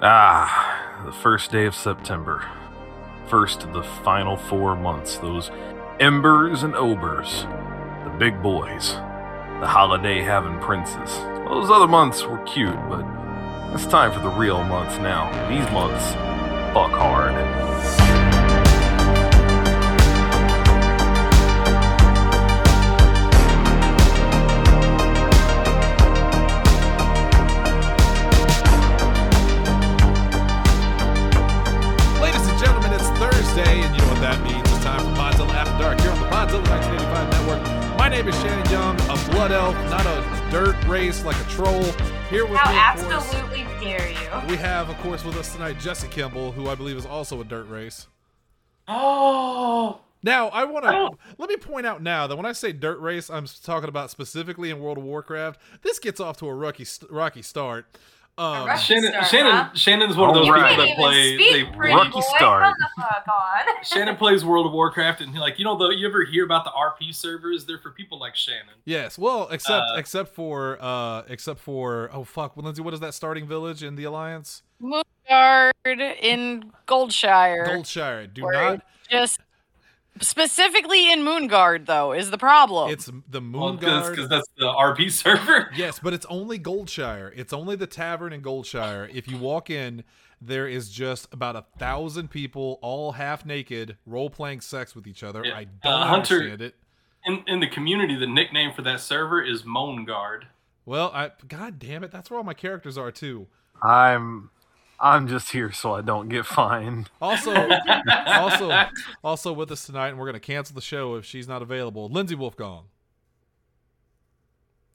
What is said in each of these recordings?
Ah, the first day of September. First of the final four months. Those embers and obers. The big boys. The holiday having princes. Those other months were cute, but it's time for the real months now. These months, fuck hard. Dirt race like a troll. Here with How me, of course, absolutely dare you? we have, of course, with us tonight Jesse Kimball, who I believe is also a dirt race. Oh, Now, I want to oh. don't- let me point out now that when I say dirt race, I'm talking about specifically in World of Warcraft. This gets off to a rocky rocky start. Um, rocky- Shannon. Start, Shannon. huh? Shannon's one of those Alright. people that even play. speak, They, pretty Rookie boy. start. Come the fuck on. Shannon plays World of Warcraft, and he like you know the you ever hear about the RP servers? They're for people like Shannon. Yes, well, except Uh, except for uh except for oh fuck, well, Lindsay, what is that starting village in the Alliance? Moonguard in Goldshire. Goldshire. Do Word. not. Just specifically in Moonguard, though, is the problem. It's the Moonguard. because that's the RP server. yes, but it's only Goldshire. It's only the tavern in Goldshire. If you walk in, there is just about a thousand people, all half naked, role playing sex with each other. Yeah. I don't Uh, Hunter- understand it. In in the community, the nickname for that server is Moonguard. Well, I god damn it, that's where all my characters are too. I'm I'm just here so I don't get fined. Also, also, also with us tonight, and we're gonna cancel the show if she's not available. Lindsay Wolfgong.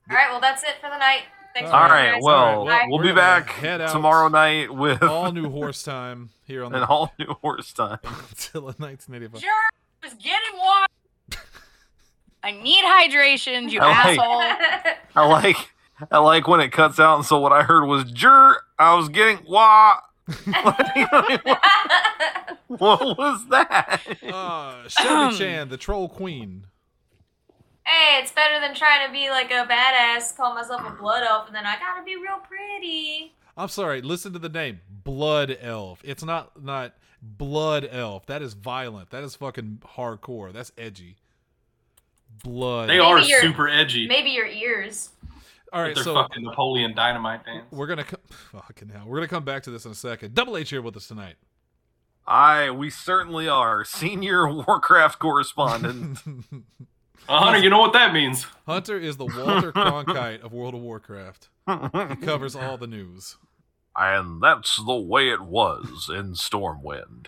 All right, well that's it for the night. Thanks for All All right, guys. well, Bye. we'll We're be back head out. tomorrow night with All new horse time here on an the all new horse time. Podzilla 1985. Sure, was getting water. I need hydration, you I like- asshole. I like I like when it cuts out and so what I heard was jur I was getting wah what was that? Uh, Shelby Chan, the troll queen. hey, it's better than trying to be like a badass, call myself a blood elf, and then I gotta be real pretty. I'm sorry. Listen to the name, Blood Elf. It's not not Blood Elf. That is violent. That is fucking hardcore. That's edgy. Blood. They Maybe are you're- super edgy. Maybe your ears. All right, so fucking Napoleon Dynamite dance. we're gonna co- fucking hell. We're gonna come back to this in a second. Double H here with us tonight. I we certainly are senior Warcraft correspondent. Uh, Hunter, you know what that means? Hunter is the Walter Cronkite of World of Warcraft. He covers all the news. and that's the way it was in Stormwind.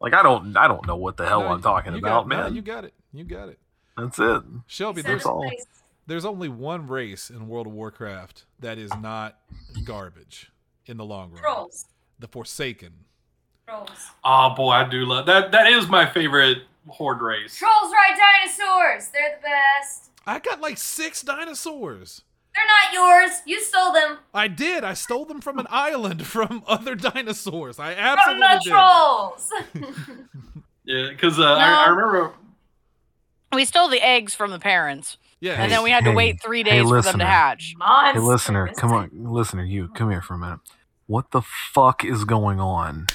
Like I don't I don't know what the hell No, I'm talking you about, got, no, man. you got it. You got it. That's it. Shelby, Center there's all. place. There's only one race in World of Warcraft that is not garbage in the long run. Trolls. The Forsaken. Trolls. Oh boy, I do love that. That is my favorite horde race. Trolls ride dinosaurs. They're the best. I got like six dinosaurs. They're not yours. You stole them I did. I stole them from an island from other dinosaurs. I absolutely from absolutely the did. trolls. Yeah, because uh, I, I remember. we stole the eggs from the parents, Yeah. and then we had to hey, wait three hey, days for them to hatch. Monster. Hey listener, come on listener, you come here for a minute. What the fuck is going on?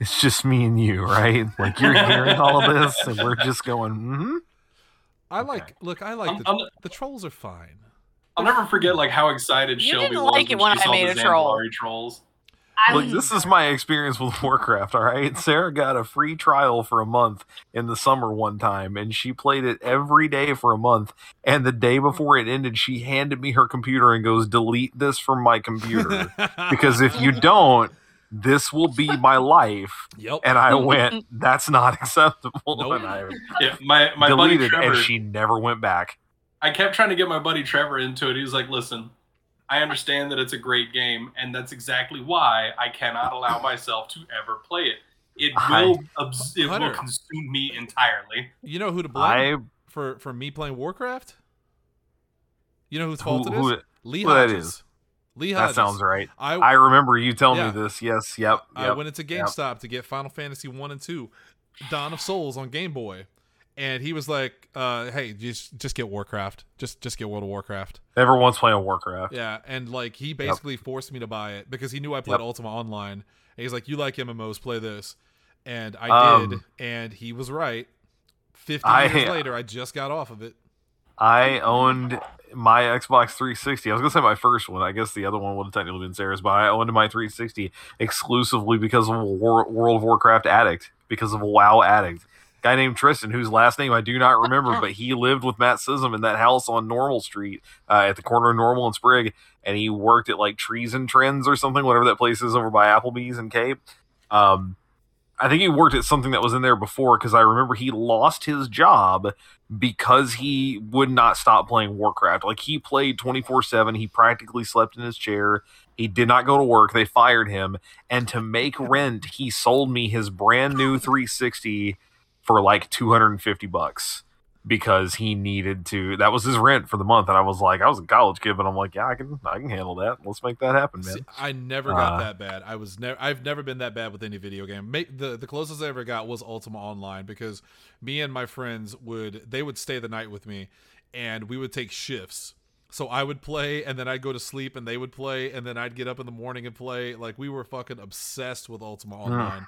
It's just me and you, right? Like you're hearing all of this and we're just going, mm-hmm. I like. Look, I like I'm- the, I'm- the trolls are fine. I'll never forget like how excited You Shelby didn't was like it when when she I saw made the a troll. Zandalari trolls. I Look, this is my experience with Warcraft, all right? Sarah got a free trial for a month in the summer one time, and she played it every day for a month. And the day before it ended, she handed me her computer and goes, Delete this from my computer. because if you don't, this will be my life. Yep. And I went, That's not acceptable. Nope. And I Yeah, my my buddy deleted, Trevor. and she never went back. I kept trying to get my buddy Trevor into it. He was like, "Listen, I understand that it's a great game, and that's exactly why I cannot allow myself to ever play it. It I- will abs- it Hunter. will consume me entirely." You know who to blame I for for me playing Warcraft? You know whose who, fault it is? who, Lee who that Hodges. is? Lee that sounds right. I, I remember you telling Yeah. me this. Yes, yep, I yep. went into GameStop to get Final Fantasy one and two, Dawn of Souls on Game Boy, and he was like, uh, "Hey, just just get Warcraft. Just just get World of Warcraft." Everyone's playing Warcraft. Yeah, and like he basically forced me to buy it because he knew I played Yep. Ultima Online. And he's like, "You like MMOs? Play this." And I did, Um, and he was right. Fifty I- years later, I just got off of it. I owned my Xbox 360. I was gonna say my first one. I guess the other one would have technically been Sarah's, but I owned my 360 exclusively because of a War- World of Warcraft addict, because of a WoW addict. Guy named Tristan, whose last name I do not remember, but he lived with Matt Sism in that house on Normal Street uh, at the corner of Normal and Sprigg, and he worked at like Trees and Trends or something, whatever that place is over by Applebee's and Cape. Um, I think he worked at something that was in there before because I remember he lost his job because he would not stop playing Warcraft. Like he played 24 7. He practically slept in his chair. He did not go to work. They fired him. And to make rent, he sold me his brand new 360 for like 250 bucks because he needed to. That was his rent for the month. And I was like, I was a college kid, but I'm like, yeah, I can, I can handle that. Let's make that happen, man. See, I never got Uh, that bad. I was never. I've never been that bad with any video game. The The closest I ever got was Ultima Online because me and my friends would they would stay the night with me, and we would take shifts. So I would play, and then I'd go to sleep, and they would play, and then I'd get up in the morning and play. Like we were fucking obsessed with Ultima Online.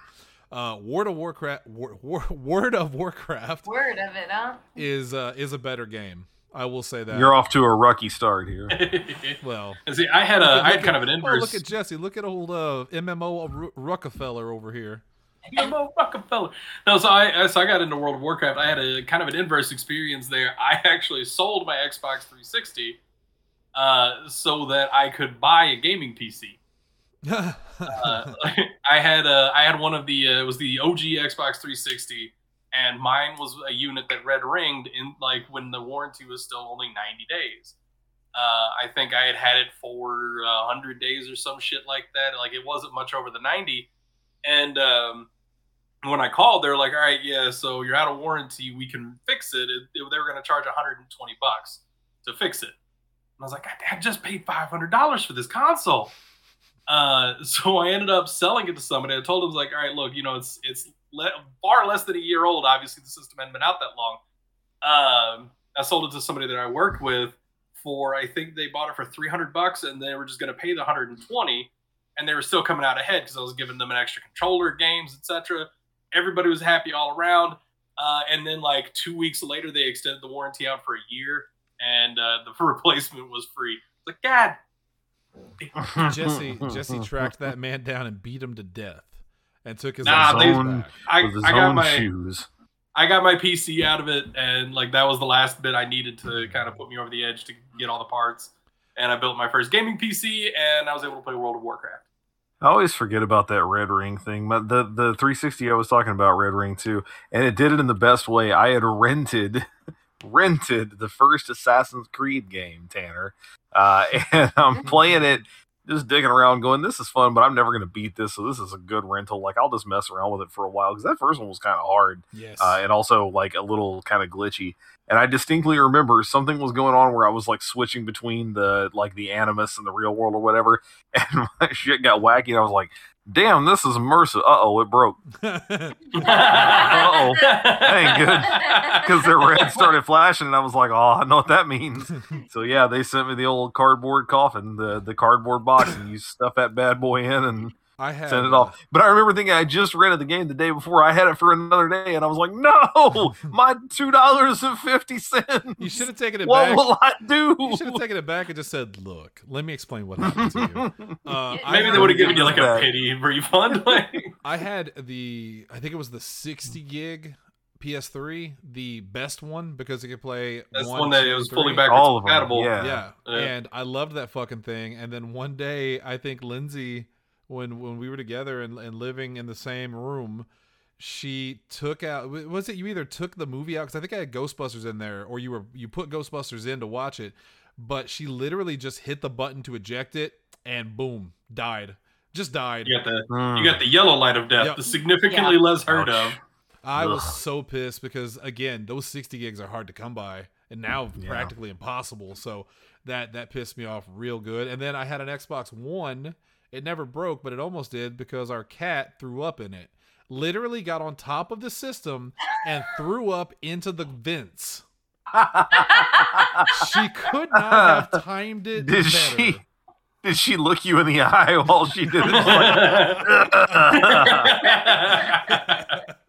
Uh, Word of Warcraft, War, War, Word of Warcraft Word of it, huh? is uh, is a better game. I will say that. You're off to a rocky start here. well. And see, I had a, Look I had kind at- of an Oh, inverse. look at Jesse. Look at old uh, MMO Ru- Rockefeller over here. MMO Rockefeller. No, so I so I got into World of Warcraft. I had a kind of an inverse experience there. I actually sold my Xbox 360 uh, so that I could buy a gaming PC. Uh, I had uh, I had one of the uh, it was the OG Xbox 360, and mine was a unit that red ringed in like when the warranty was still only 90 days. Uh, I think I had had it for uh, 100 days or some shit like that. Like it wasn't much over the 90, and um, when I called, they were like, "All right, yeah, so you're out of warranty. We can fix it." it, it- they were going to charge 120 bucks to fix it. And I was like, "God, I just paid 500 dollars for this console." Uh, so I ended up selling it to somebody. I told them, like, "All right, look, you know, it's it's le- far less than a year old. Obviously, the system hadn't been out that long." Um, I sold it to somebody that I worked with for I think they bought it for 300 bucks, and they were just going to pay the 120 and they were still coming out ahead because I was giving them an extra controller, games, etc. Everybody was happy all around. Uh, and then like two weeks later, they extended the warranty out for a year, and uh, the replacement was free. Like, God, Jesse Jesse tracked that man down and beat him to death, and took his Nah, Xbox they- back. I, his I got my shoes. I got my PC out of it, and like that was the last bit I needed to kind of put me over the edge to get all the parts. And I built my first gaming PC, and I was able to play World of Warcraft. I always forget about that red ring thing. But the the 360 I was talking about red ring too, and it did it in the best way. I had rented rented the first Assassin's Creed game, Tanner, uh, and I'm playing it, just digging around, going, "This is fun," but I'm never gonna beat this. So this is a good rental. Like I'll just mess around with it for a while because that first one was kind of hard Yes. uh, and also like a little kind of glitchy. And I distinctly remember something was going on where I was like switching between the like the animus and the real world or whatever, and my shit got wacky. And I was like, "Damn, this is immersive." Uh oh, it broke Uh-oh. ain't good. because the red started flashing, and I was like, "Oh, I know what that means." so yeah, they sent me the old cardboard coffin, the the cardboard box, and you stuff that bad boy in and I had send it off. But I remember thinking I just rented the game the day before. I had it for another day, and I was like, "No, my two dollars and and fifty cents." cents. You should have taken it What back. will I do?" You should have taken it back and just said, "Look, let me explain what happened to you." Uh, I Maybe had- they would have given you like a pity refund. I had the I think it was the 60 gig PS3, the best one because it could play that's one, one that two, it was three. fully backwards All of them, compatible. yeah. Yeah. Yeah. and I loved that fucking thing. And then one day, I think Lindsay, when when we were together and, and living in the same room, she took out. Was it you either took the movie out because I think I had Ghostbusters in there, or you were you put Ghostbusters in to watch it, but she literally just hit the button to eject it, and boom, died. Just died. You got the Mm. you got the yellow light of death, Yep. the significantly less heard Ouch. of. I was so pissed because again, those 60 gigs are hard to come by and now Yeah. practically impossible. So that that pissed me off real good. And then I had an Xbox 1. It never broke, but it almost did because our cat threw up in it. literally got on top of the system and threw up into the vents. She could not have timed it Did better. she? Did she look you in the eye while she did it? Like,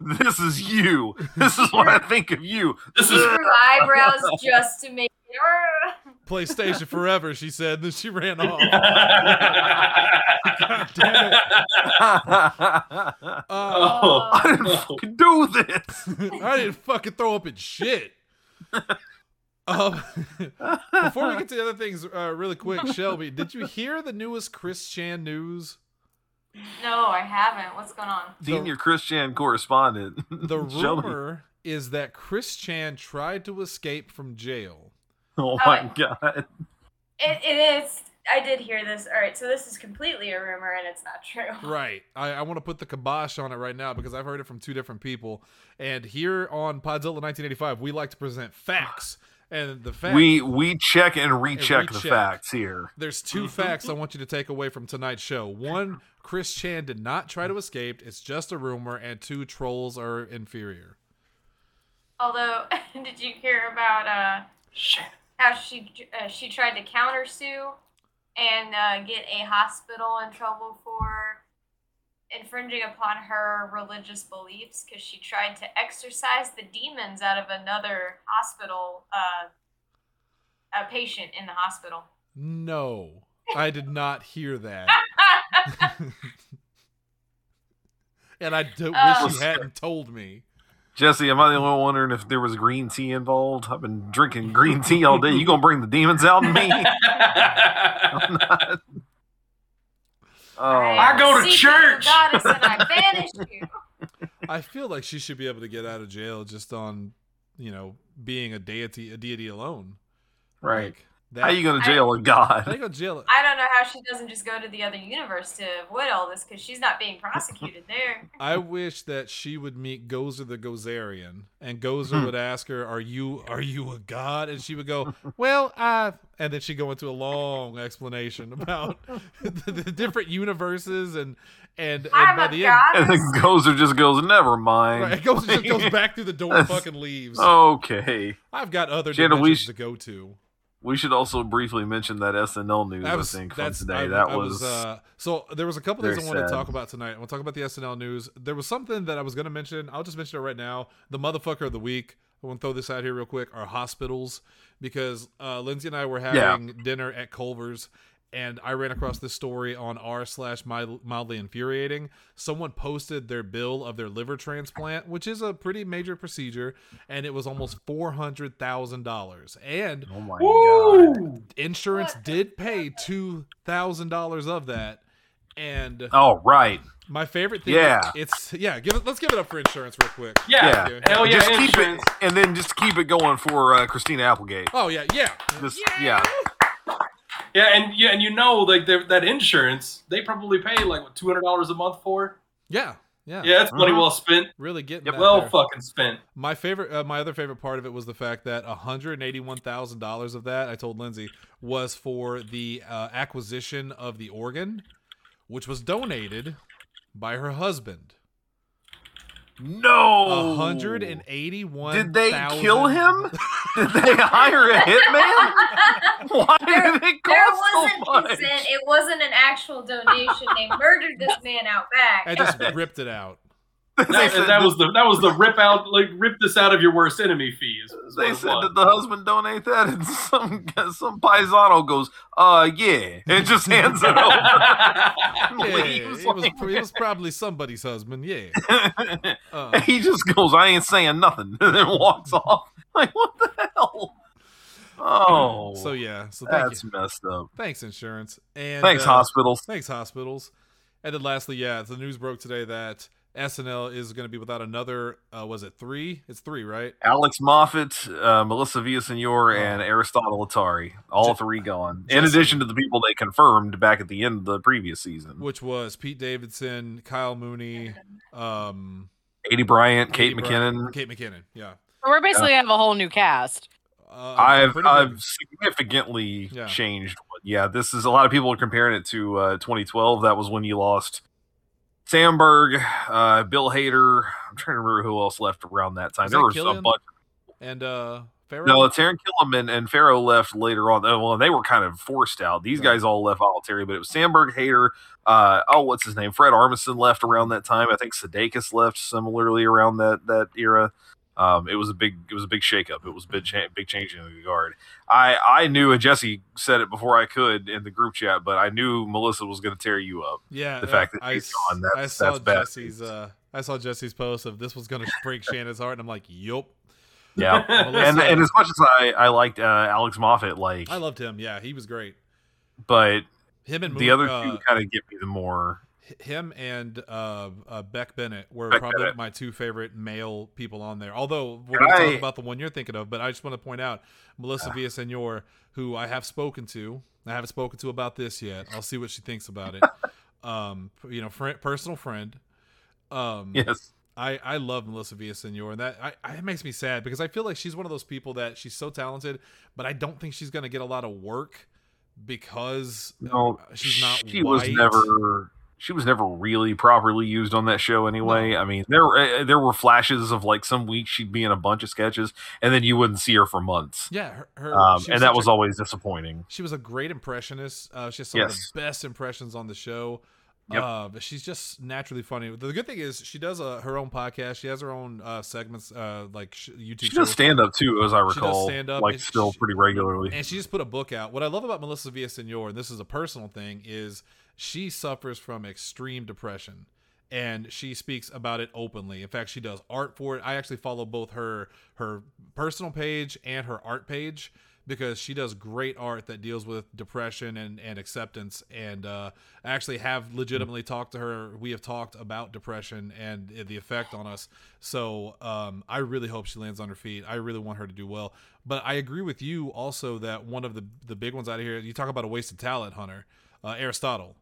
this is you. This is what I think of you. This is Drew eyebrows just to make it. PlayStation forever, she said. Then she ran off. God damn it. Uh, Oh. I didn't fucking do this. I didn't fucking throw up in shit. Um, before we get to the other things, uh, really quick, Shelby, did you hear the newest Chris Chan news? No, I haven't. What's going on? Senior Christian correspondent. The Shelby. rumor is that Chris Chan tried to escape from jail. Oh my god. It, it is. I did hear this. All right, so this is completely a rumor and it's not true. Right. I, I want to put the kibosh on it right now because I've heard it from two different people. And here on Podzilla 1985, we like to present facts. And the fact We we check and recheck the recheck. facts here. There's two facts I want you to take away from tonight's show. One, Chris Chan did not try to escape. It's just a rumor. And two, trolls are inferior. Although, did you hear about uh, Shit. How she uh, she tried to counter sue and uh, get a hospital in trouble for infringing upon her religious beliefs because she tried to exorcise the demons out of another hospital uh, a patient in the hospital. No, I did not hear that. and I do wish you hadn't told me. Jesse, am I the only one wondering if there was green tea involved? I've been drinking green tea all day. You gonna bring the demons out in me? I'm not. Oh, I go to church. the Goddess and I banish you. I feel like she should be able to get out of jail just on, you know, being a deity, a deity alone. right. Like, that, How you gonna jail a How you god? go to jail? I don't know how she doesn't just go to the other universe to avoid all this because she's not being prosecuted there. I wish that she would meet Gozer the Gozerian, and Gozer Hmm. would ask her, "Are you are you a god?" And she would go, "Well, I," and then she'd go into a long explanation about the, the different universes and and, and I'm by a the And goddess. then Gozer just goes, never mind. right, Gozer just goes back through the door and fucking leaves. Okay. I've got other Shannon, dimensions sh- to go to. We should also briefly mention that SNL news. Was I think from today. I, that I was, uh, so there was a couple things I wanted to talk about tonight. I want to talk about the SNL news. There was something that I was going to mention. I'll just mention it right now. The motherfucker of the week. I want to throw this out here real quick. Are hospitals because uh, Lindsay and I were Yeah. having dinner at Culver's. And I ran across this story on r slash mild- mildly infuriating. Someone posted their bill of their liver transplant, which is a pretty major procedure, and it was almost four hundred thousand dollars. And oh my god. Insurance What? did pay two thousand dollars of that and Oh right. my favorite thing Yeah. it's yeah give it let's give it up for insurance real quick Yeah. you. Hell yeah, just keep insurance. it, and then just keep it going for uh, Christina Applegate. oh yeah yeah Just yeah. Yeah, and yeah, and you know, like that insurance, they probably pay like what two hundred dollars a month for. yeah yeah Yeah, that's money Mhm. well spent. really getting Yep. that Well there. fucking spent. my favorite uh, my other favorite part of it was the fact that $181000 of that i told lindsay was for the uh, acquisition of the organ which was donated by her husband No. A hundred and eighty-one. Did they kill him? Did they hire a hitman? Why There- did it There cost wasn't so much? consent. It wasn't an actual donation. They murdered this man out back. I just ripped it out. They That, said that was the that was the rip out like rip this out of your worst enemy fee. Is, is what They said that the husband donate that, and some some paisano goes, "Uh, yeah," and just hands it over. Yeah, Leaves it was, like it was probably somebody's husband. Yeah. Uh, he just goes, "I ain't saying nothing," and then walks off. Like, what the hell? Oh, so yeah. So thank that's you. messed up. Thanks insurance and Thanks, uh, hospitals. Thanks hospitals. And then lastly, yeah, the news broke today that SNL is going to be without another. Uh, was it three? It's three, right? Alex Moffat, uh, Melissa Villasenor, and Aristotle Athari, all Je- three gone. In addition to the people they confirmed back at the end of the previous season: Which was Pete Davidson, Kyle Mooney, um, Aidy Bryant, Kate Katie Bryant- McKinnon. Kate McKinnon. Yeah. So we're basically gonna have a whole new cast. Uh, I've. I've significantly Yeah. changed. Yeah, this is a lot of people are comparing it to uh, 2012. That was when you lost Samberg, uh, Bill Hader. I'm trying to remember who else left around that time. Was there that was a Killam? bunch. And uh, Pharoah. No, Taran Killam and, Pharoah left later on. Oh, Well, they were kind of forced out. These Right. guys all left voluntary, but it was Samberg, Hader. Uh, oh, what's his name? Fred Armisen left around that time. I think Sudeikis left similarly around that that era. Um, it was a big it was a big shakeup. It was a big cha- big change in the guard. I I knew, and Jesse said it before I could in the group chat, but I knew Melissa was going to tear you up. yeah, the fact that I, he's s- gone, that's- I saw that's bad. Jesse's. Uh, I saw Jesse's post of this was going to break Shannon's heart, and I'm like, yup. Yeah, Melissa- and and as much as I I liked uh, Alex Moffat, like, I loved him. Yeah, he was great. but Him and the Moon- other uh, two kind of get me the more. Him and uh, uh, Beck Bennett were Beck probably Bennett. my two favorite male people on there. Although we're going to talk about the one you're thinking of, but I just want to point out Melissa Villasenor, who I have spoken to. I haven't spoken to about this yet. I'll see what she thinks about it. um, you know, friend, personal friend. Um, Yes. I, I love Melissa Villasenor, and that I, I, it makes me sad because I feel like she's one of those people that she's so talented, but I don't think she's going to get a lot of work because uh, No, she's not. She was never. She was never really properly used on that show anyway. I mean, there uh, there were flashes of like some weeks she'd be in a bunch of sketches, and then you wouldn't see her for months. Yeah, her, her Um, and that was a- always disappointing. She was a great impressionist. Uh, she has some of the best impressions on the show. Yep. Uh, but she's just naturally funny. The good thing is she does uh, her own podcast. She has her own uh, segments, uh, like sh- YouTube. She does stand up too, as I She does recall. stand-up, like still she- pretty regularly. and she just put a book out. What I love about Melissa Villasenor, and this is a personal thing, is she suffers from extreme depression, and she speaks about it openly. In fact, she does art for it. I actually follow both her her personal page and her art page because she does great art that deals with depression and, and acceptance. And uh, I actually have legitimately talked to her. We have talked about depression and the effect on us. So um, i really hope she lands on her feet. I really want her to do well. But i agree with you also that one of the the big ones out of here you talk about a wasted talent hunter. Uh, aristotle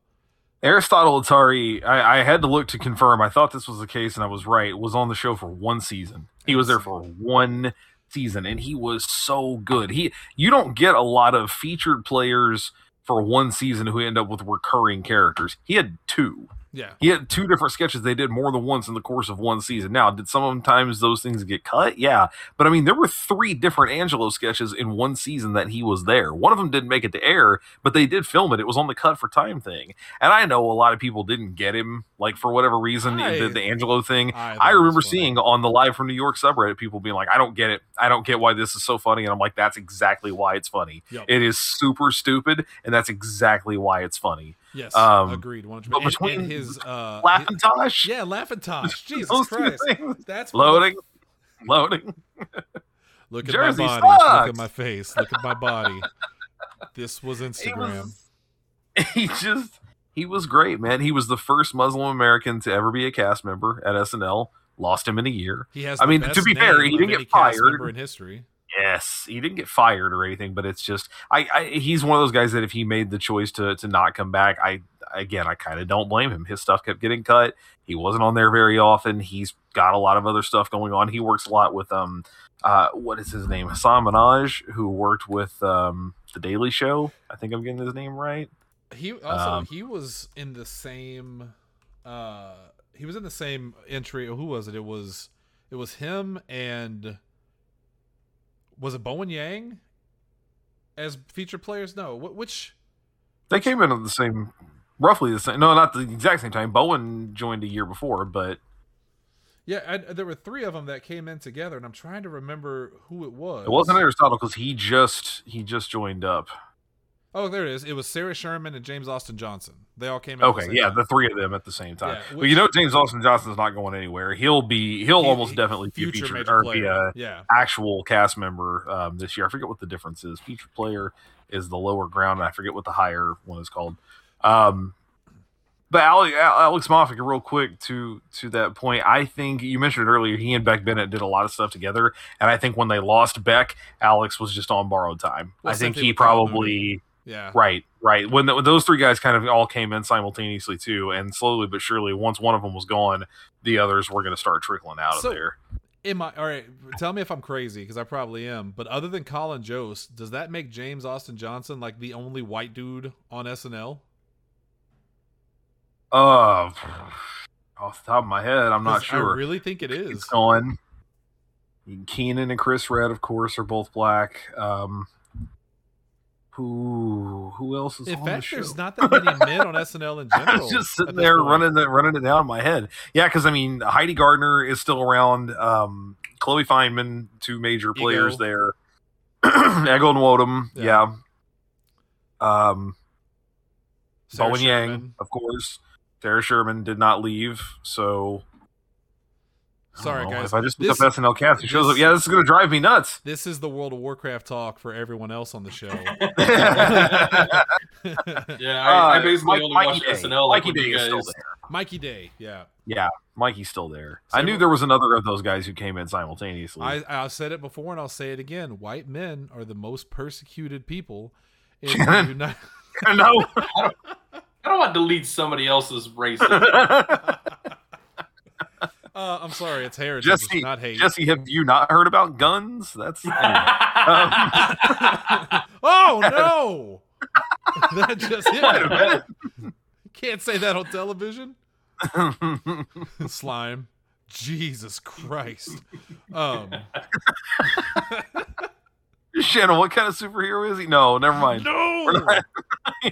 Aristotle Athari, I, I had to look to confirm. I thought this was the case, and I was right. Was on the show for one season. He was there for one season, and he was so good. He, you don't get a lot of featured players for one season who end up with recurring characters. He had two. Yeah He had two different sketches they did more than once in the course of one season. Now, did sometimes those things get cut? Yeah. But I mean, there were three different Angelo sketches in one season that he was there. One of them didn't make it to air, but they did film it. It was on the cut for time thing. And I know a lot of people didn't get him, like for whatever reason, I- the, the Angelo thing. I, I remember seeing on the live from New York subreddit people being like, I don't get it. I don't get why this is so funny. And I'm like, that's exactly why it's funny. Yep. It is super stupid, and that's exactly why it's funny. Yes um, agreed 100 but between and his uh Laughintosh, yeah Laughintosh jesus christ that's loading, loading. Look at Jersey my body. Look at my face. Look at my body. This was He Instagram. was, he just he was great, man. He was the first Muslim American to ever be a cast member at SNL. Lost him in a year. He has. I mean, to be fair, he didn't get fired. member in history. Yes, he didn't get fired or anything, but it's just I, I he's one of those guys that if he made the choice to to not come back, I again I kind of don't blame him. His stuff kept getting cut. He wasn't on there very often. He's got a lot of other stuff going on. He works a lot with um uh what is his name? Hasan Minhaj, who worked with um the Daily Show. I think I'm getting his name right. He also Um, he was in the same. uh He was in the same entry. Who was it? It was it was him and was it Bowen Yang as featured players? No, wh- which They came in at the same roughly the same no, not the exact same time. Bowen joined a year before, but yeah, I, there were three of them that came in together, and I'm trying to remember who it was. it wasn't Aristotle because he just he just joined up. Oh, there it is. It was Sarah Sherman and James Austin Johnson. They all came. the Okay, same yeah, time. the three of them at the same time. Yeah, but you know, James Austin Johnson's not going anywhere. He'll be, he'll He- almost he- definitely be future featured or player. be a yeah, actual cast member um, this year. I forget what the difference is. Featured player is the lower ground. And I forget what the higher one is called. Um, but Alex, Alex Moffat, real quick to to that point, I think you mentioned earlier. He and Beck Bennett did a lot of stuff together, and I think when they lost Beck, Alex was just on borrowed time. Well, I think he probably. Yeah. Right, right. When, the, when those three guys kind of all came in simultaneously too, and slowly but surely, once one of them was gone, the others were going to start trickling out So- of there. Am I all right? Tell me if I'm crazy because I probably am. But other than Colin Jost, does that make James Austin Johnson like the only white dude on SNL? Uh, off the top of my head, I'm not sure. I really think It's is. going. Kenan and Chris Redd, of course, are both black. Um, who who else is In on the show? there's not that many men on SNL in I general. was just sitting there point. running it, running it down in my head. Yeah, because I mean, Heidi Gardner is still around. Um, Chloe Fineman, two major players Ego. there. Ego Nwodim, Yeah. yeah. Um, Bowen Yang, of course. Sarah Sherman did not leave, so. I don't Sorry, know. guys. If I just look This- up SNL cast, it shows up. Yeah, this is going to drive me nuts. This is the World of Warcraft talk for everyone else on the show. Yeah, I, I Uh, basically Mike- only Mikey watch Day. SNL like Mikey when Day you is still there. Mikey Day, yeah. Yeah, Mikey's still there. So I knew everyone- there was another of those guys who came in simultaneously. I I said it before and I'll say it again. White men are the most persecuted people in the Shannon. United. no. I don't want to delete somebody else's race. Uh, I'm sorry, it's heritage, Jesse, it's not hate. Jesse, have you not heard about guns? That's anyway. Um, oh no! that just hit Wait a minute. Can't say that on television. Slime. Jesus Christ. Um, Shannon, what kind of superhero is he? No, never mind. no, We're not,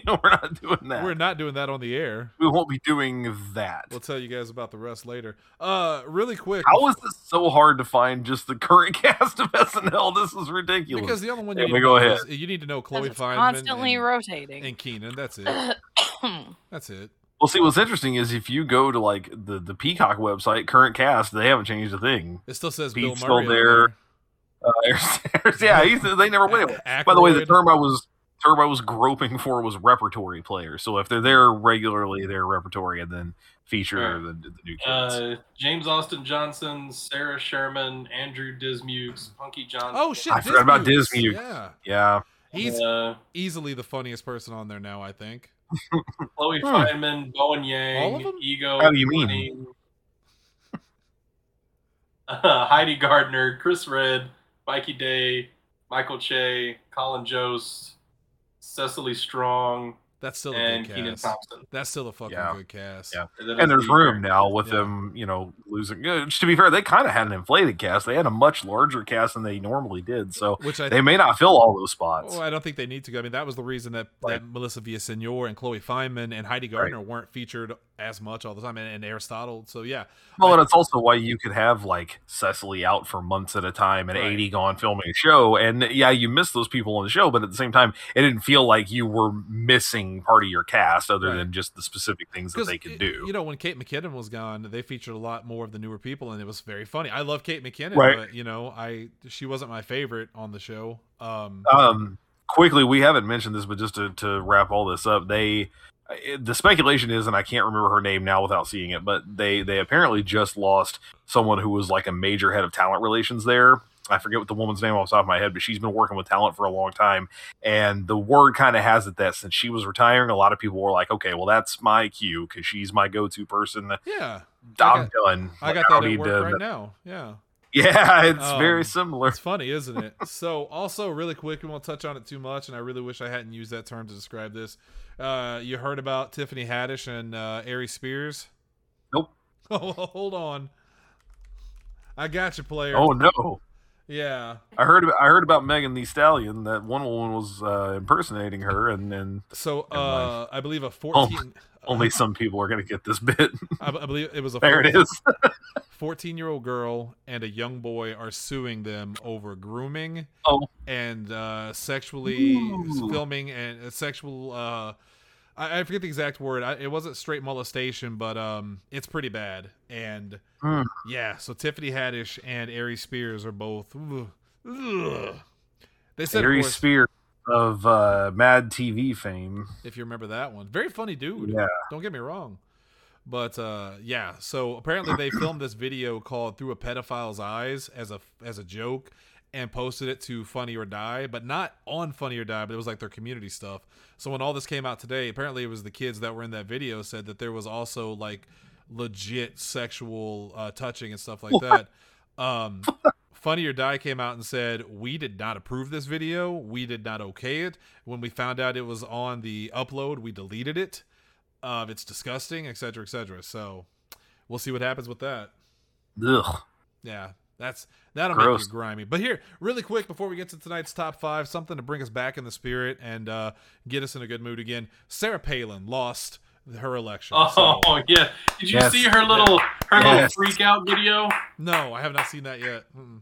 we're not doing that. we're not doing that on the air. we won't be doing that. We'll tell you guys about the rest later. Uh, really quick. How is this so hard to find just the current cast of SNL? This is ridiculous. Because the only one Yeah, you we need go ahead. is- you need to know Chloe Because Fineman constantly and, rotating. and Kenan. That's it. That's it. well, see, what's interesting is if you go to like the, the Peacock website, current cast, they haven't changed a thing. It still says Pete's Bill still Murray. there. Uh, yeah, he's, they never win. anywhere. By the way, the Aykroyd. term I was term I was groping for was repertory players. So if they're there regularly, they're repertory, and then feature Sure. the, the new kids. Uh, James Austin Johnson, Sarah Sherman, Andrew Dismukes, Punky Johnson. Oh shit! I forgot about Dismukes. Dismukes. Yeah, yeah, he's uh, easily the funniest person on there now. I think. Chloe Hmm. Fineman, Bowen All Yang. Ego. How do you mean? Uh, Heidi Gardner, Chris Redd, Mikey Day, Michael Che, Colin Jost, Cecily Strong, That's still a and good Kenan cast. Thompson. That's still a fucking Yeah. good cast. Yeah. then and there's the- room now with Yeah. them, you know, losing. To be fair, they kind of had an inflated cast. They had a much larger cast than they normally did, so Which I they may not fill all those spots. Oh, I don't think they need to. go. I mean, that was the reason that, Right. that Melissa Villasenor and Chloe Fineman and Heidi Gardner weren't featured as much all the time, and, and Aristotle. So yeah, Well, I- and it's also why you could have like Cecily out for months at a time and Right. 80 gone filming a show. And yeah, you miss those people on the show, but at the same time, it didn't feel like you were missing part of your cast other Right. than just the specific things that they could y- do. You know, when Kate McKinnon was gone, they featured a lot more of the newer people, and it was very funny. I love Kate McKinnon, Right. but you know, I she wasn't my favorite on the show. Um, um, quickly, we haven't mentioned this, but just to, to wrap all this up, they. It- The speculation is, and I can't remember her name now without seeing it, but they they apparently just lost someone who was like a major head of talent relations there. I forget what the woman's name off the top of my head, but she's been working with talent for a long time. And the word kind of has it that since she was retiring, a lot of people were like, okay, well, that's my cue because she's my go to person. yeah, I'm got- done. I got that at need work to- right now. Yeah. Yeah, it's Um, very similar. It's funny, isn't it? So, also, really quick, we won't touch on it too much, and I really wish I hadn't used that term to describe this. Uh, you heard about Tiffany Haddish and uh, Aries Spears? Nope. Oh, hold on. I got you, player. Oh no. Yeah. I heard about, I heard about Megan Thee Stallion that one woman was uh, impersonating her, and then So, uh, I believe a 14. only some people are going to get this bit. I, I believe it was a there it is. 14 year old girl and a young boy are suing them over grooming Oh. and uh, sexually Ooh. filming and uh, sexual. Uh, I, I forget the exact word. I, it wasn't straight molestation, but um, it's pretty bad. And Hmm. yeah, so Tiffany Haddish and Aries Spears are both. ugh, ugh. They said, of Harry course, Spear of uh, Mad TV fame. if you remember that one, very funny dude. Yeah. Don't get me wrong. But uh, yeah, so apparently they filmed this video called "Through a Pedophile's Eyes" as a as a joke, and posted it to Funny or Die, but not on Funny or Die, but it was like their community stuff. So when all this came out today, apparently it was the kids that were in that video said that there was also like legit sexual uh, touching and stuff like that. Um, Funny or Die came out and said, We did not approve this video. We did not okay it. When we found out it was on the upload, we deleted it. Uh, it's disgusting, etc., etc. So we'll see what happens with that. Ugh. Yeah, that's that'll make Gross. you grimy. But here, really quick before we get to tonight's top five, something to bring us back in the spirit and uh, get us in a good mood again. Sarah Palin lost her election. Oh so- yeah. Did you Yes. see her little her little Yes. freak out video? no, I have not seen that yet. Mm-mm.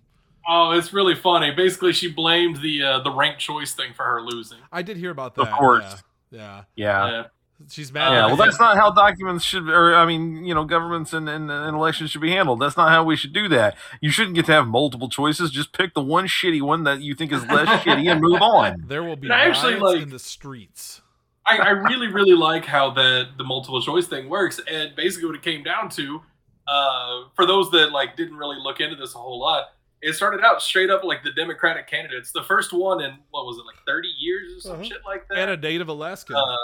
Oh, it's really funny. Basically, she blamed the uh, the ranked choice thing for her losing. I did hear about that. Of course. Yeah, yeah. Yeah. Yeah. She's mad. Yeah, well, that's not how documents should, or I mean, you know, governments and, and, and elections should be handled. That's not how we should do that. You shouldn't get to have multiple choices. Just pick the one shitty one that you think is less shitty and move on. there will be And I actually, riots like- in the streets. I, I really, really like how the the multiple choice thing works. And basically, what it came down to, uh, for those that like didn't really look into this a whole lot, it started out straight up like the Democratic candidates. The first one in what was it, like thirty years or some Uh-huh. shit like that. And a native Alaskan. Uh,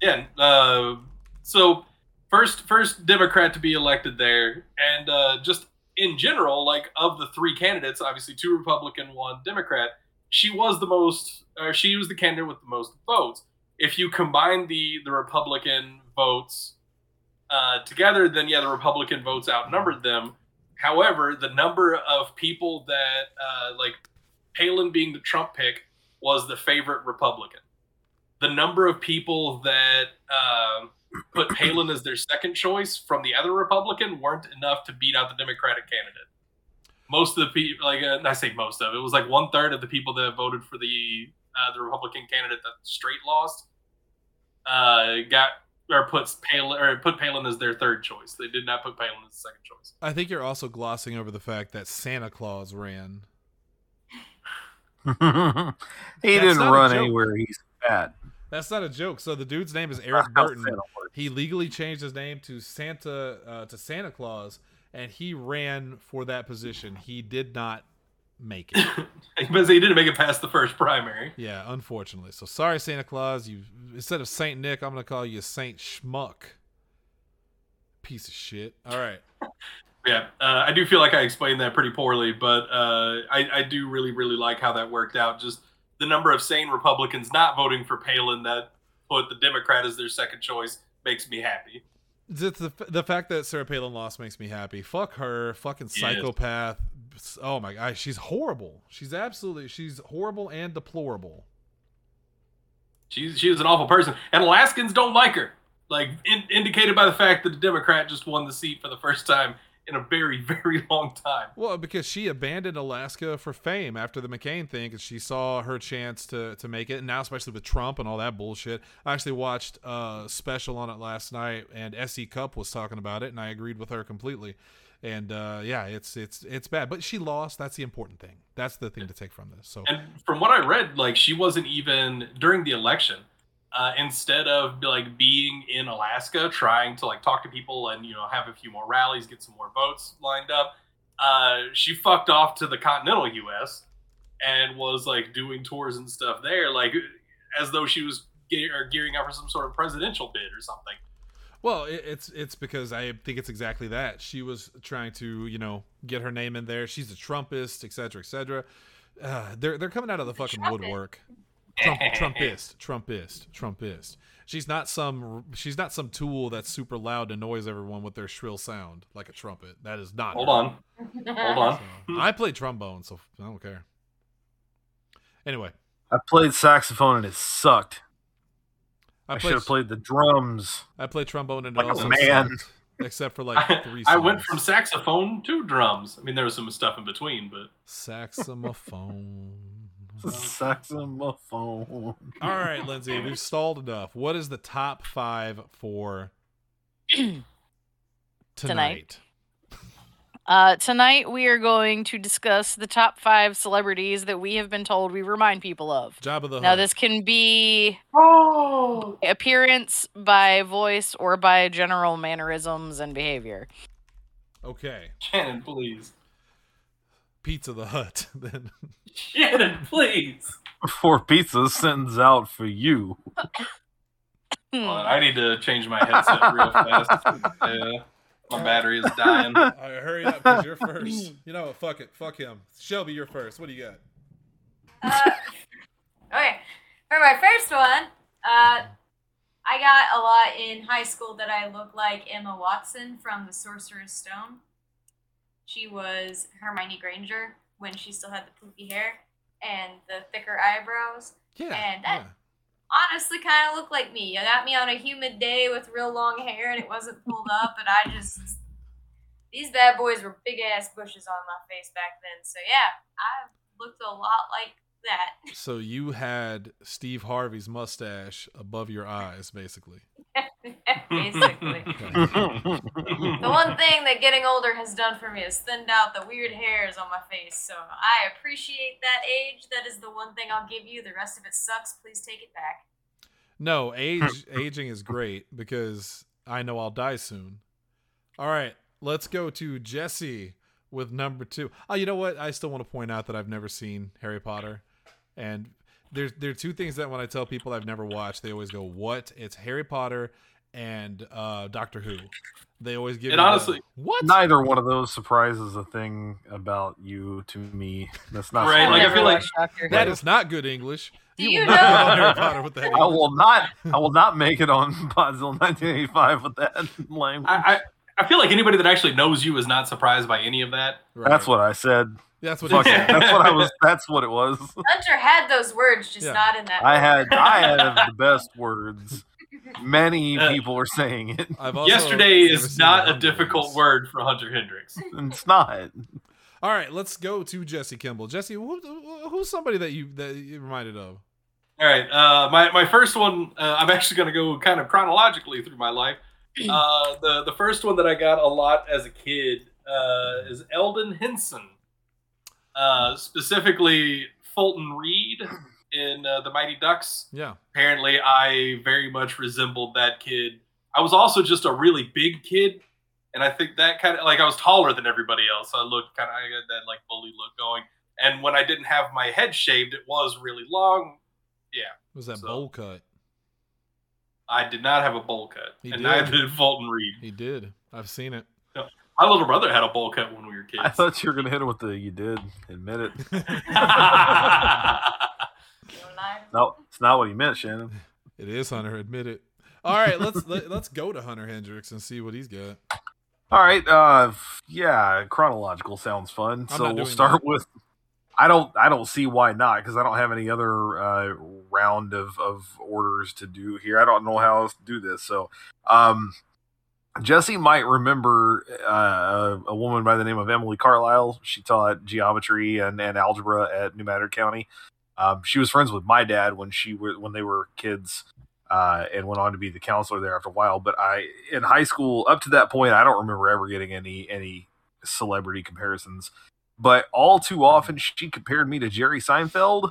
yeah. Uh, so first, first Democrat to be elected there, and uh, just in general, like of the three candidates, obviously two Republican, one Democrat. She was the most, or she was the candidate with the most votes. If you combine the the Republican votes uh, together, then yeah, the Republican votes outnumbered them. However, the number of people that uh, like Palin being the Trump pick was the favorite Republican the number of people that um, put Palin as their second choice from the other Republican weren't enough to beat out the Democratic candidate. Most of the people, like uh, I say, most of it was like one third of the people that voted for the uh, the Republican candidate that straight lost uh, got or puts Palin or put Palin as their third choice. They did not put Palin as the second choice. I think you're also glossing over the fact that Santa Claus ran. he That's didn't run anywhere. He's fat. That's not a joke. So the dude's name is Eric Burton. He legally changed his name to Santa uh, to Santa Claus, and he ran for that position. He did not make it. Because he didn't make it past the first primary. yeah, unfortunately. So sorry, Santa Claus. You instead of Saint Nick, I'm gonna call you Saint Schmuck. Piece of shit. All right. Yeah, uh, I do feel like I explained that pretty poorly, but uh, I, I do really, really like how that worked out. Just the number of sane Republicans not voting for Palin that put the Democrat as their second choice makes me happy. The, the, the fact that Sarah Palin lost makes me happy. Fuck her, fucking Yes. psychopath. Oh my god, she's horrible. She's absolutely she's horrible and deplorable. She's she was an awful person, and Alaskans don't like her. Like in, indicated by the fact that the Democrat just won the seat for the first time in a very, very long time. Well, because she abandoned Alaska for fame after the McCain thing, because she saw her chance to to make it, and now especially with Trump and all that bullshit. I actually watched a special on it last night, and S.E. Cupp was talking about it, and I agreed with her completely. And uh, yeah, it's it's it's bad, but she lost. That's the important thing. That's the thing to take from this. So And from what I read, like she wasn't even during the election. Uh, instead of like being in Alaska trying to like talk to people and you know have a few more rallies, get some more votes lined up, uh, she fucked off to the continental U.S. and was like doing tours and stuff there, like as though she was ge- or gearing up for some sort of presidential bid or something. Well, it, it's it's because I think it's exactly that. She was trying to, you know, get her name in there. She's a Trumpist, et cetera, et cetera. Uh, they're they're coming out of the fucking Trumpet. woodwork. Trump, Trumpist, Trumpist, Trumpist. She's not some she's not some tool that's super loud and annoys everyone with their shrill sound like a trumpet. That is not. Hold her. on, hold on. So, I play trombone, so I don't care. Anyway, I played saxophone and it sucked. I I, should have played the drums. I played trombone and Like it a also man. sucked, except for like three. I went from saxophone to drums. I mean, there was some stuff in between, but saxophone. Saxophone. All right, Lindsay, we've stalled enough. What is the top five for tonight? Tonight. Uh, tonight we are going to discuss the top five celebrities that we have been told we remind people of. Job of the Now Hutt. this can be Oh. appearance by voice or by general mannerisms and behavior. Okay, Shannon, please. Pizza the Hut. Then Shannon, please. Four pizzas sends out for you. Hmm. Hold on, I need to change my headset real fast. Yeah, my battery is dying. All right, hurry up because you're first. You know what? Fuck it. Fuck him. Shelby, you're first. What do you got? Uh, okay, for my first one, uh, I got a lot in high school that I looked like Emma Watson from The Sorcerer's Stone. She was Hermione Granger when she still had the poofy hair and the thicker eyebrows. Yeah. And that- yeah. Honestly, kind of looked like me. You got me on a humid day with real long hair and it wasn't pulled up, and I just. These bad boys were big ass bushes on my face back then. So yeah, I looked a lot like that. So you had Steve Harvey's mustache above your eyes, basically. Basically. The one thing that getting older has done for me is thinned out the weird hairs on my face. So I appreciate that age. That is the one thing I'll give you. The rest of it sucks. Please take it back. No, age aging is great because I know I'll die soon. All right, let's go to Jesse with number two. Oh, you know what? I still want to point out that I've never seen Harry Potter, and there's there are two things that when I tell people I've never watched, they always go, "What?" It's Harry Potter and uh, Doctor Who. They always give. And me the, honestly- what? Neither one of those surprises a thing about you to me. That's not Right, like, I feel like- watched Doctor Who. that is not good English. Do will you not get on know- Harry Potter with that. I will not. I will not make it on Podzilla 1985 with that language. I, I I feel like anybody that actually knows you is not surprised by any of that. Right. That's what I said. That's what Fuck it. said. That's what I was. That's what it was. Hunter had those words, just Yeah. not in that. I order. had. I had the best words. Many Uh, people are saying it. I've also Yesterday is not a difficult Games. word for Hunter Hendricks. It's not. All right, let's go to Jesse Kimball. Jesse, who, who's somebody that you that you reminded of? All right, uh, my my first one. Uh, I'm actually going to go kind of chronologically through my life. Uh, the the first one that I got a lot as a kid uh, is Elden Henson, uh, specifically Fulton Reed in uh, the Mighty Ducks. Yeah, Apparently, I very much resembled that kid. I was also just a really big kid, and I think that kind of like I was taller than everybody else. I looked kind of I got that like bully look going. And when I didn't have my head shaved, it was really long. it was that So- bowl cut? I did not have a bowl cut, He and did. neither did Fulton Reed. He did. I've seen it. My little brother had a bowl cut when we were kids. I thought you were gonna hit him with the. You did admit it. No it's not what he meant, Shannon. it is Hunter. Admit it. All right, let's let, let's go to Hunter Hendricks and see what he's got. All right. Uh, yeah, chronological sounds fun. I'm so we'll start that. with. I don't. I don't see why not because I don't have any other uh, round of, of orders to do here. I don't know how else to do this. So, um, Jesse might remember uh, a woman by the name of Emily Carlisle. She taught geometry and, and algebra at New Matter County. Um, she was friends with my dad when she were when they were kids, uh, and went on to be the counselor there after a while. But I, in high school, up to that point, I don't remember ever getting any any celebrity comparisons. But all too often, she compared me to Jerry Seinfeld.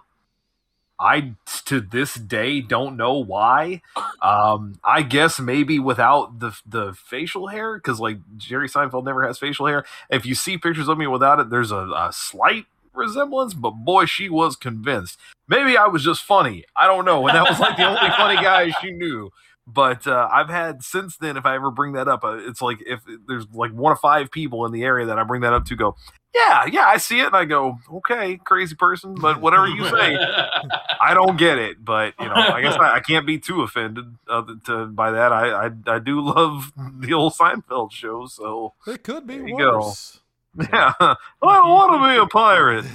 I to this day don't know why. Um, I guess maybe without the the facial hair, because like Jerry Seinfeld never has facial hair. If you see pictures of me without it, there's a, a slight resemblance, but boy, she was convinced. Maybe I was just funny. I don't know. And that was like the only funny guy she knew. But uh, I've had since then, if I ever bring that up, uh, it's like if there's like one of five people in the area that I bring that up to go, yeah, yeah, I see it. And I go, okay, crazy person, but whatever you say, I don't get it. But, you know, I guess I, I can't be too offended uh, to, by that. I, I, I do love the old Seinfeld show. So, It could be There you go. worse. yeah, I don't want to be a pirate.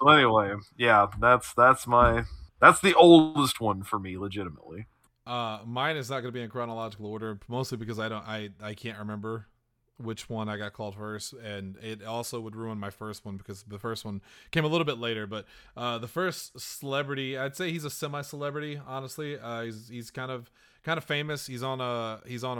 So anyway, yeah, that's that's my that's the oldest one for me, legitimately. Uh, mine is not going to be in chronological order, mostly because I don't, I, I can't remember which one I got called first, and it also would ruin my first one because the first one came a little bit later. But uh, the first celebrity, I'd say he's a semi-celebrity. Honestly, uh, he's he's kind of kind of famous. He's on a he's on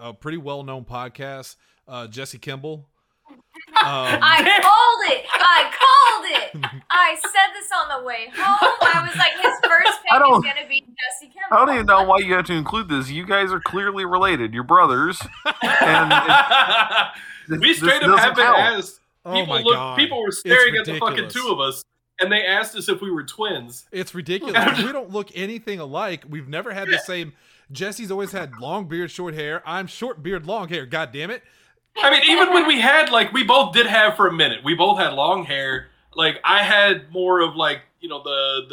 a, a pretty well-known podcast. Uh, Jesse Kimball. Um, I called it. I called it. I said this on the way home. I was like, his first pick is gonna be Jesse Kimball. I don't even know why you have to include this. You guys are clearly related. You're brothers. And it- we this straight up doesn't have been count. asked. oh People my look. People were staring at the fucking two of us, and they asked us if we were twins. It's ridiculous. we don't look anything alike. We've never had the same. Jesse's always had long beard, short hair. I'm short beard, long hair. God damn it! I mean, even when we had like we both did have for a minute, we both had long hair. Like I had more of like you know the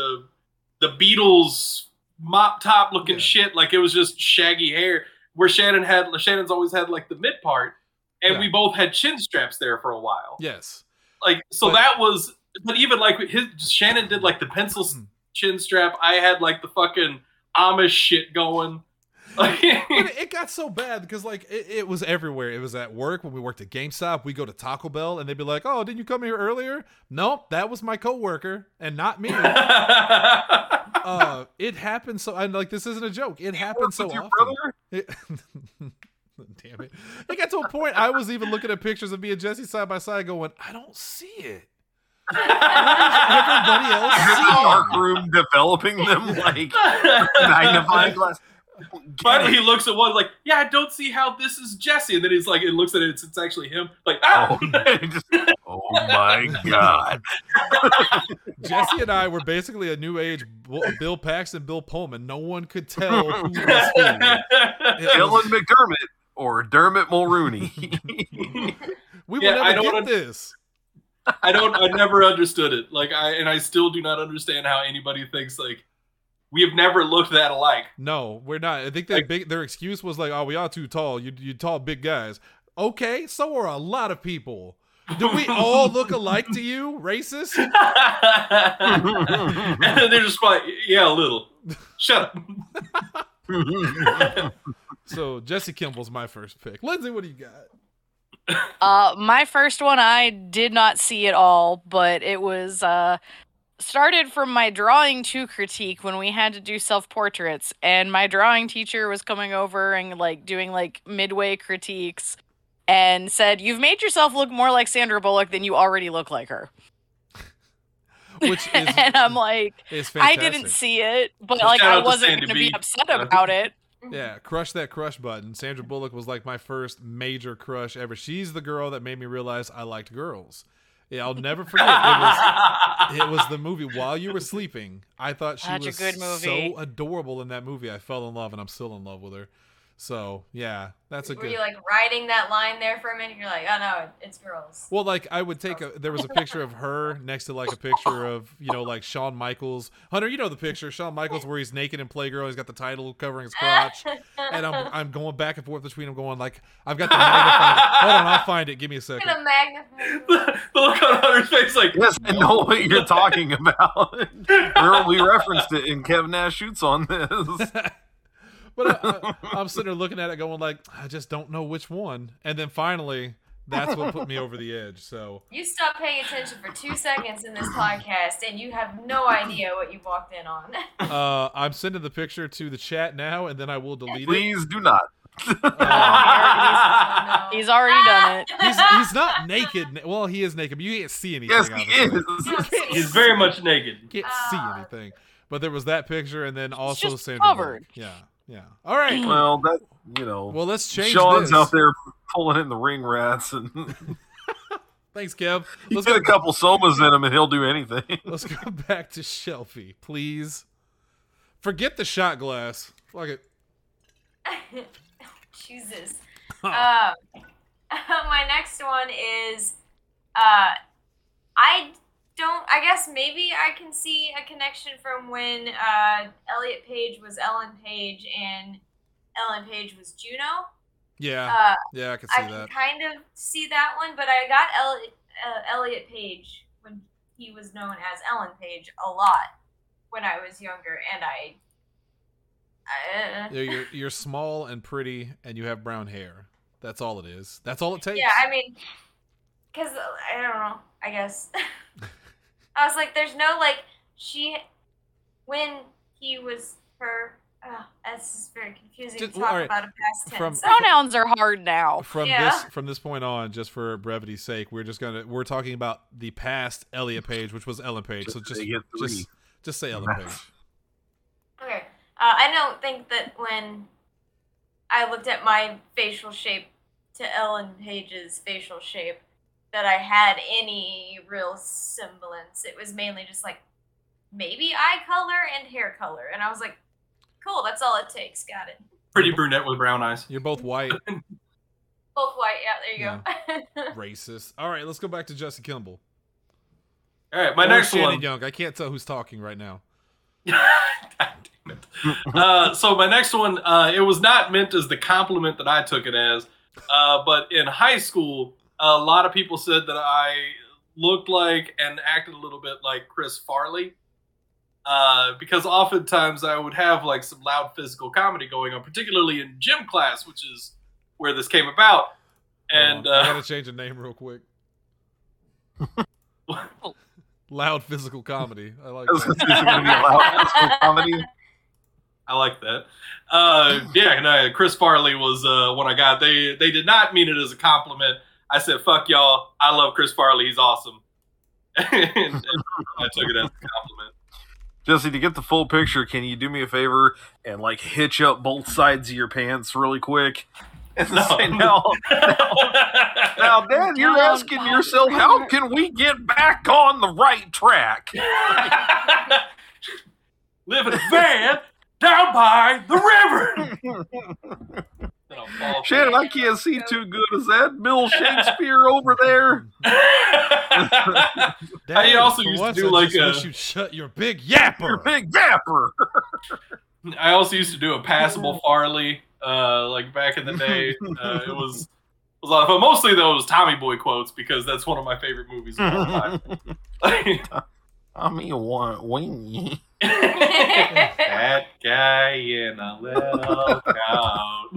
the the Beatles mop top looking Yeah. shit. Like it was just shaggy hair. Where Shannon had Shannon's always had like the mid part, and Yeah. we both had chin straps there for a while. Yes. Like so But- that was. But even like his Shannon did like the pencil Hmm. chin strap. I had like the fucking Amish shit going. It, it got so bad because like it, it was everywhere. It was at work when we worked at GameStop. We go to Taco Bell and they'd be like, "Oh, didn't you come here earlier?" Nope, that was my coworker and not me. uh, it happened so. I'm like, this isn't a joke. It happens so often. It- Damn it! It got to a point. I was even looking at pictures of me and Jesse side by side, going, "I don't see it." Everybody else Is dark room developing them like magnifying glass? Finally, he looks at one like, "Yeah, I don't see how this is Jesse," and then he's like, "It looks at it, it's, it's actually him." Like, ah! Oh, just- oh my god! Jesse and I were basically a new age Bill Bill Paxton, Bill Pullman. No one could tell who was who. Dylan McDermott or Dermot Mulroney. we Yeah, will I never don't get un- this. I don't. I never understood it. Like, I and I still do not understand how anybody thinks like we have never looked that alike. No, we're not. I think their Like- big their excuse was like, "Oh, we are too tall. You you tall big guys." Okay, so are a lot of people. Do we all look alike to you, racist? and then they're just like, "Yeah, a little." Shut up. So Jesse Kimball's my first pick. Lindsay, what do you got? Uh, my first one I did not see at all, but it was uh started from my drawing to critique when we had to do self portraits, and my drawing teacher was coming over and like doing like midway critiques, and said, "You've made yourself look more like Sandra Bullock than you already look like her." Which is and I'm like, I didn't see it, but Shout like I wasn't going to be upset about it. Yeah, crush that crush button. Sandra Bullock was like my first major crush ever. She's the girl that made me realize I liked girls. Yeah, I'll never forget. It was it was the movie while you were sleeping. I thought she Such a was good movie. so adorable in that movie. I fell in love, and I'm still in love with her. So yeah, that's a Were good. you like writing that line there for a minute? You're like, oh no, it's girls. Well, like I would take a. There was a picture of her next to like a picture of you know like Shawn Michaels. Hunter, you know the picture, Shawn Michaels where he's naked in Playgirl. He's got the title covering his crotch, and I'm I'm going back and forth between them, going like I've got the magnifying. Hold on, I'll find it. Give me a second. Look the magnifying. the look on Hunter's face, like, yes, I know what you're talking about. We're- we referenced it in Kevin Nash shoots on this. But I, I, I'm sitting there looking at it, going like, I just don't know which one. And then finally, that's what put me over the edge. So You stopped paying attention for two seconds in this podcast, and you have no idea what you walked in on. uh, I'm sending the picture to the chat now, and then I will delete it. Please do not. No. He's already done it. He's he's not naked. Well, he is naked, but you can't see anything. Yes, he obviously. is. he's very much naked. You can't see Ah. anything. But there was that picture, and then also just Sandra. Bullock. covered. Yeah, yeah. All right. Well, that you know. Well, let's change Shawn's this. out there pulling in the ring rats, and Thanks, Kev. he's Let's got go, a couple somas in him, and he'll do anything. let's go back to Shelby, please. Forget the shot glass. Fuck it. Jesus. Uh, my next one is, uh, I don't. I guess maybe I can see a connection from when uh, Elliot Page was Ellen Page and Ellen Page was Juno. Yeah, Uh, yeah, I can see I see can that. kind of see that one, but I got Elliot, uh, Elliot Page when he was known as Ellen Page a lot when I was younger, and I. I Yeah, you're you're small and pretty, and you have brown hair. That's all it is. That's all it takes. Yeah, I mean, because I don't know. I guess I was like, "There's no like she when he was her." Oh, this is very confusing Just- to talk alright, about a past tense. from- tense. Pronouns are hard now. from Yeah. this from this point on, just for brevity's sake, we're just gonna we're talking about the past Elliot Page, which was Ellen Page. So Just just to get three. just just say Ellen Page. Okay. Uh, I don't think that when I looked at my facial shape to Ellen Page's facial shape, that I had any real semblance. It was mainly just like maybe eye color and hair color, and I was like, "Cool, that's all it takes." Got it. Pretty brunette with brown eyes. You're both white, Both white. Yeah, there you go. racist. All right, let's go back to Jesse Kimball. All right, my Or next Shannon one. Young. I can't tell who's talking right now. Uh, so my next one, uh, it was not meant as the compliment that I took it as, uh, but in high school, a lot of people said that I looked like and acted a little bit like Chris Farley. Uh, because oftentimes I would have like some loud physical comedy going on, particularly in gym class, which is where this came about. And on, I uh, gotta change the name real quick. Loud physical comedy. I like that. going to be a loud physical comedy. I like that. Uh, yeah, no, Chris Farley was uh, when I got. They they did not mean it as a compliment. I said, "Fuck y'all, I love Chris Farley. He's awesome." and, and I took it as a compliment. Jesse, to get the full picture, can you do me a favor and like hitch up both sides of your pants really quick? And No. say, now, now, Dad, you're asking yourself, how can we get back on the right track? Live in a van down by the river. Then I'll fall Shannon, I can't see too good. Is that Bill Shakespeare over there? I also used to do like a- you'd shut your big yapper. Your big yapper. I also used to do a passable Farley, uh, like back in the day. Uh, it was was a lot of fun. Mostly though, it was Tommy Boy quotes because that's one of my favorite movies of all time. I mean, one wingy. That guy in a little coat.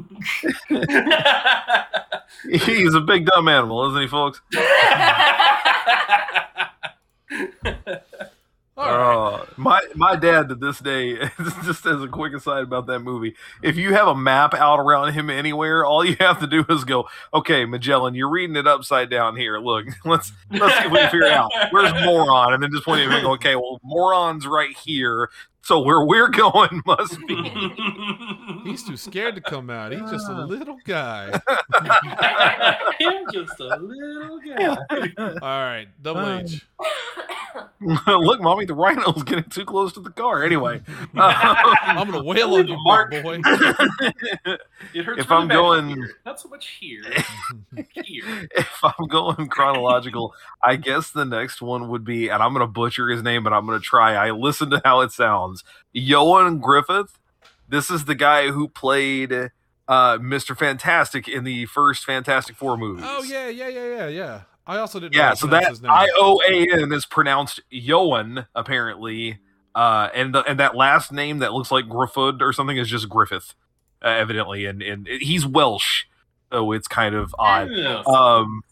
He's a big dumb animal, isn't he, folks? All right. My my dad to this day, just as a quick aside about that movie, if you have a map out around him anywhere, all you have to do is go, okay, Magellan, you're reading it upside down here. Look, let's let's see if we can figure out. Where's moron? And then just point at him and go, okay, well, moron's right here. So where we're going must be. He's too scared to come out. He's just a ah. little guy. I'm just a little guy. All right, Double H. Look, mommy, the rhino's getting too close to the car. Anyway, um, I'm gonna wail on you, Mark. boy. It hurts If really I'm going- here. not so much here, here. if I'm going chronological, I guess the next one would be, and I'm going to butcher his name, but I'm going to try. I listened to how it sounds. Johan Griffith. This is the guy who played uh, Mr. Fantastic in the first Fantastic Four movies. Oh yeah, yeah, yeah, yeah, yeah. I also didn't. know Yeah, so pronounce that. I O A N is pronounced Johan, apparently. Uh, and the, and that last name that looks like Griffith or something is just Griffith, uh, evidently, and and he's Welsh, so it's kind of odd. Yeah. Um,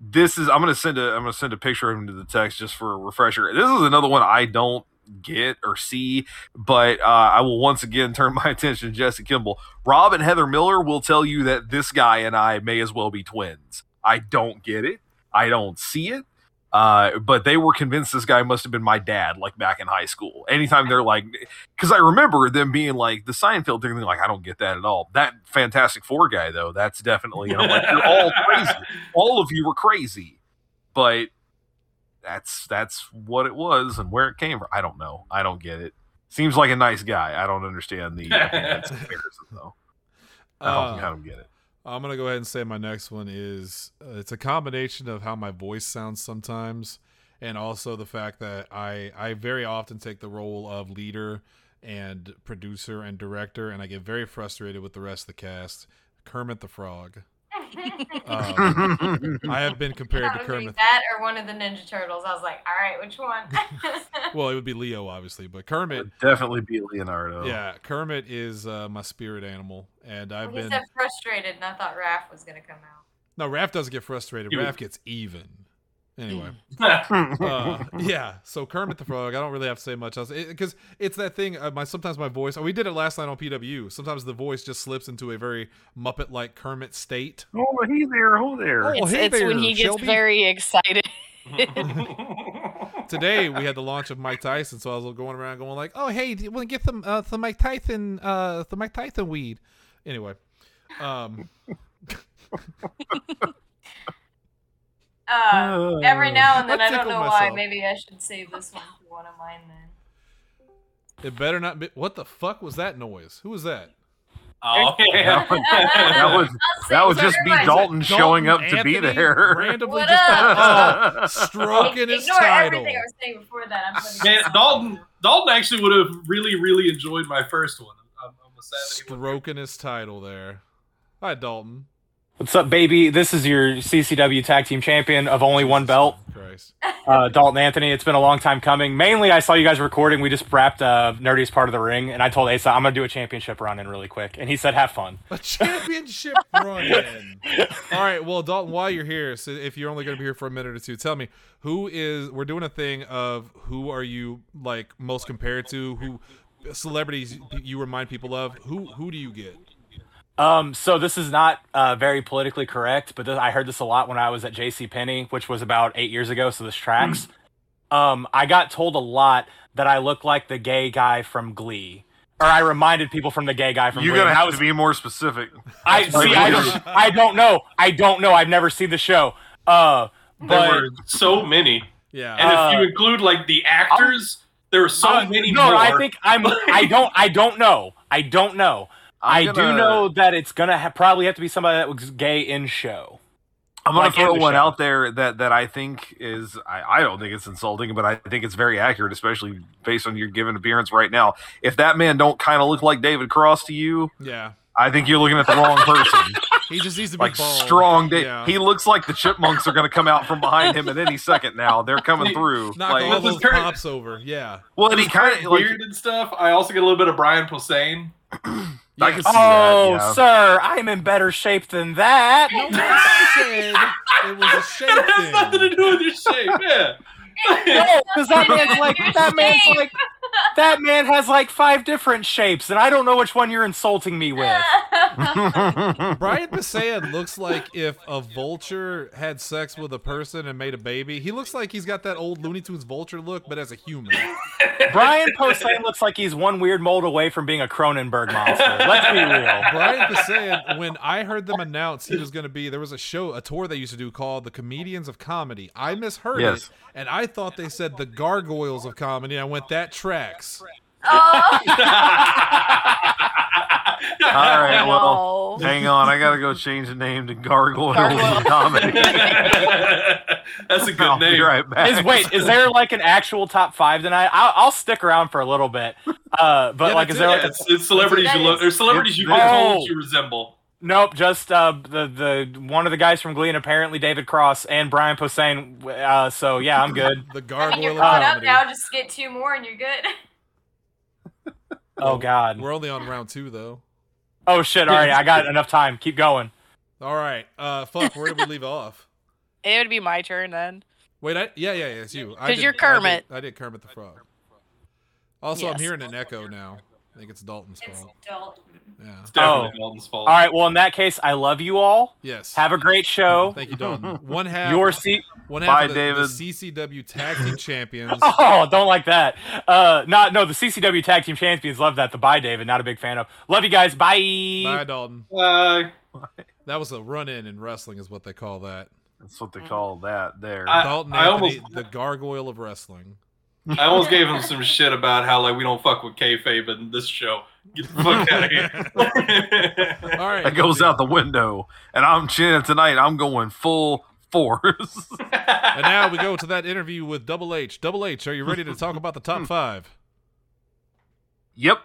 this is I'm gonna send a I'm gonna send a picture of him to the text just for a refresher. This is another one I don't get or see, but uh, I will once again turn my attention to Jesse Kimball. Rob and Heather Miller will tell you that this guy and I may as well be twins. I don't get it. I don't see it. Uh, but they were convinced this guy must have been my dad, like back in high school. Anytime they're like, because I remember them being like the Seinfeld thing, like, I don't get that at all. That Fantastic Four guy, though, that's definitely, and I'm like, you're all crazy. All of you were crazy, but that's that's what it was and where it came from. I don't know. I don't get it. Seems like a nice guy. I don't understand the comparison though. I don't, I Uh, don't get it. I'm gonna go ahead and say my next one is uh, it's a combination of how my voice sounds sometimes, and also the fact that I I very often take the role of leader and producer and director, and I get very frustrated with the rest of the cast. Kermit the Frog. Um, I have been compared That to was gonna Kermit. that or one of the Ninja Turtles. I was like, all right, which one? Well, it would be Leo, obviously, but Kermit. Would definitely be Leonardo. Yeah, Kermit is uh, my spirit animal, and I've he been. said frustrated, and I thought Raph was gonna come out. No, Raph doesn't get frustrated. You Raph gets even. Anyway. Uh, yeah. So Kermit the Frog, I don't really have to say much else because it's that thing. Uh, my sometimes my voice. Oh, we did it last night on PW. Sometimes the voice just slips into a very Muppet-like Kermit state. oh, he there. Oh, there. Oh, it's hey it's when there, he gets Shelby. very excited. Today we had the launch of Mike Tyson, so I was going around going like, "Oh, hey, do you want to get some uh, some Mike Tyson uh the Mike Tyson weed?" Anyway, um, Uh, every now and then, I I don't tickled know why. Maybe I should save this one for one of mine then. it better not be. What the fuck was that noise? Who was that? Oh yeah. That would, that would, that would just be Dalton showing up to be there. Randomly What just up? oh, stroking his Ignore title. everything I was saying before that. I'm putting Man. Dalton Dalton actually would have really really enjoyed my first one. I'm, I'm sad that. Stroking his title there. Hi, Dalton. What's up, baby? This is your CCW Tag Team Champion of only one belt, Christ. uh, Dalton Anthony. It's been a long time coming. Mainly, I saw you guys recording. We just wrapped uh, Nerdy's part of the ring, and I told Asa I'm gonna do a championship run in really quick, and he said, "Have fun." A championship run in. All right, well, Dalton, while you're here, so if you're only going to be here for a minute or two, tell me who is. We're doing a thing of who are you like most compared to? Who celebrities you remind people of? Who who do you get? Um, so this is not uh, very politically correct, but this, I heard this a lot when I was at J.C. Penney, which was about eight years ago. So this tracks. um, I got told a lot that I look like the gay guy from Glee, or I reminded people from the gay guy from You're Glee. gonna have was to be more specific. I see. I don't. I don't know. I don't know. I've never seen the show. Uh, There but were so many, Yeah. and Uh, if you include like the actors, there are so uh, many no, more. I think I'm. I don't. I don't know. I don't know. I I'm do gonna- know that it's gonna ha- probably have to be somebody that was gay in show. I'm gonna like throw one show. out there that that I think is I, I don't think it's insulting, but I think it's very accurate, especially based on your given appearance right now. If that man don't kind of look like David Cross to you, yeah. I think you're looking at the wrong person. He just needs to be like bald. strong. Da- Yeah. He looks like the chipmunks are gonna come out from behind him at any second. Now they're coming through. Knock Like, all those current- pops over. Yeah. well, and he kind kinda of like weird and stuff. I also get a little bit of Brian Posehn. I can see Oh, that. Yeah. sir, I'm in better shape than that. No one said it was a shape It has nothing to do with your shape. Yeah. No, because that man's like that man's like that man has like five different shapes, and I don't know which one you're insulting me with. Brian Pasayan looks like if a vulture had sex with a person and made a baby. He looks like he's got that old Looney Tunes vulture look, but as a human. Brian Posehn looks like he's one weird mold away from being a Cronenberg monster. Let's be real. Brian Pasayan, when I heard them announce he was going to be, there was a show, a tour they used to do called The Comedians of Comedy. I misheard Yes. it, and I thought they said The Gargoyles of Comedy. I went, that tracks. oh, All right, well, No. hang on. I gotta go change the name to Gargoyles Gargoyle. of Comedy. That's a good I'll be name. right back. Is wait, is there like an actual top five tonight? I'll, I'll stick around for a little bit. Uh, but Yeah, like, is there it. like Yeah, a, it's, it's celebrities you look. is- There's celebrities you've Oh. you resemble. Nope? Just uh, the the one of the guys from Glee and apparently David Cross and Brian Posehn. Uh, so yeah, I'm good. The I mean, you're caught up now. Just get two more and you're good. Oh God. We're only on round two, though. Oh shit. All right, I got enough time. Keep going. All right. Uh, fuck, where did we leave off? It would be my turn then. Wait, I, yeah, yeah, yeah, it's you. Because you're I did- Kermit. I did, Kermit the Frog. Also, I'm hearing an echo now. I think it's Dalton's It's fault. Dalton. Yeah. It's definitely Oh. Dalton's fault. All right. Well, in that case, I love you all. Yes. Have a great show. Thank you, Dalton. One half. Your seat. one Bye, half of the, David. the CCW Tag Team Champions. Oh, don't like that. Uh, not no. The CCW Tag Team Champions love that. The bye, David. Not a big fan of. Love you guys. Bye. Bye, Dalton. Uh, That was a run-in in wrestling, is what they call that. That's what they call that there. I- Dalton I Anthony, almost- the gargoyle of wrestling. I almost gave him some shit about how like we don't fuck with kayfabe in this show. Get the fuck out of here. All right. that goes out the window. And I'm chinning tonight. I'm going full force. And now we go to that interview with Double H. Double H, are you ready to talk about the top hmm. five? yep.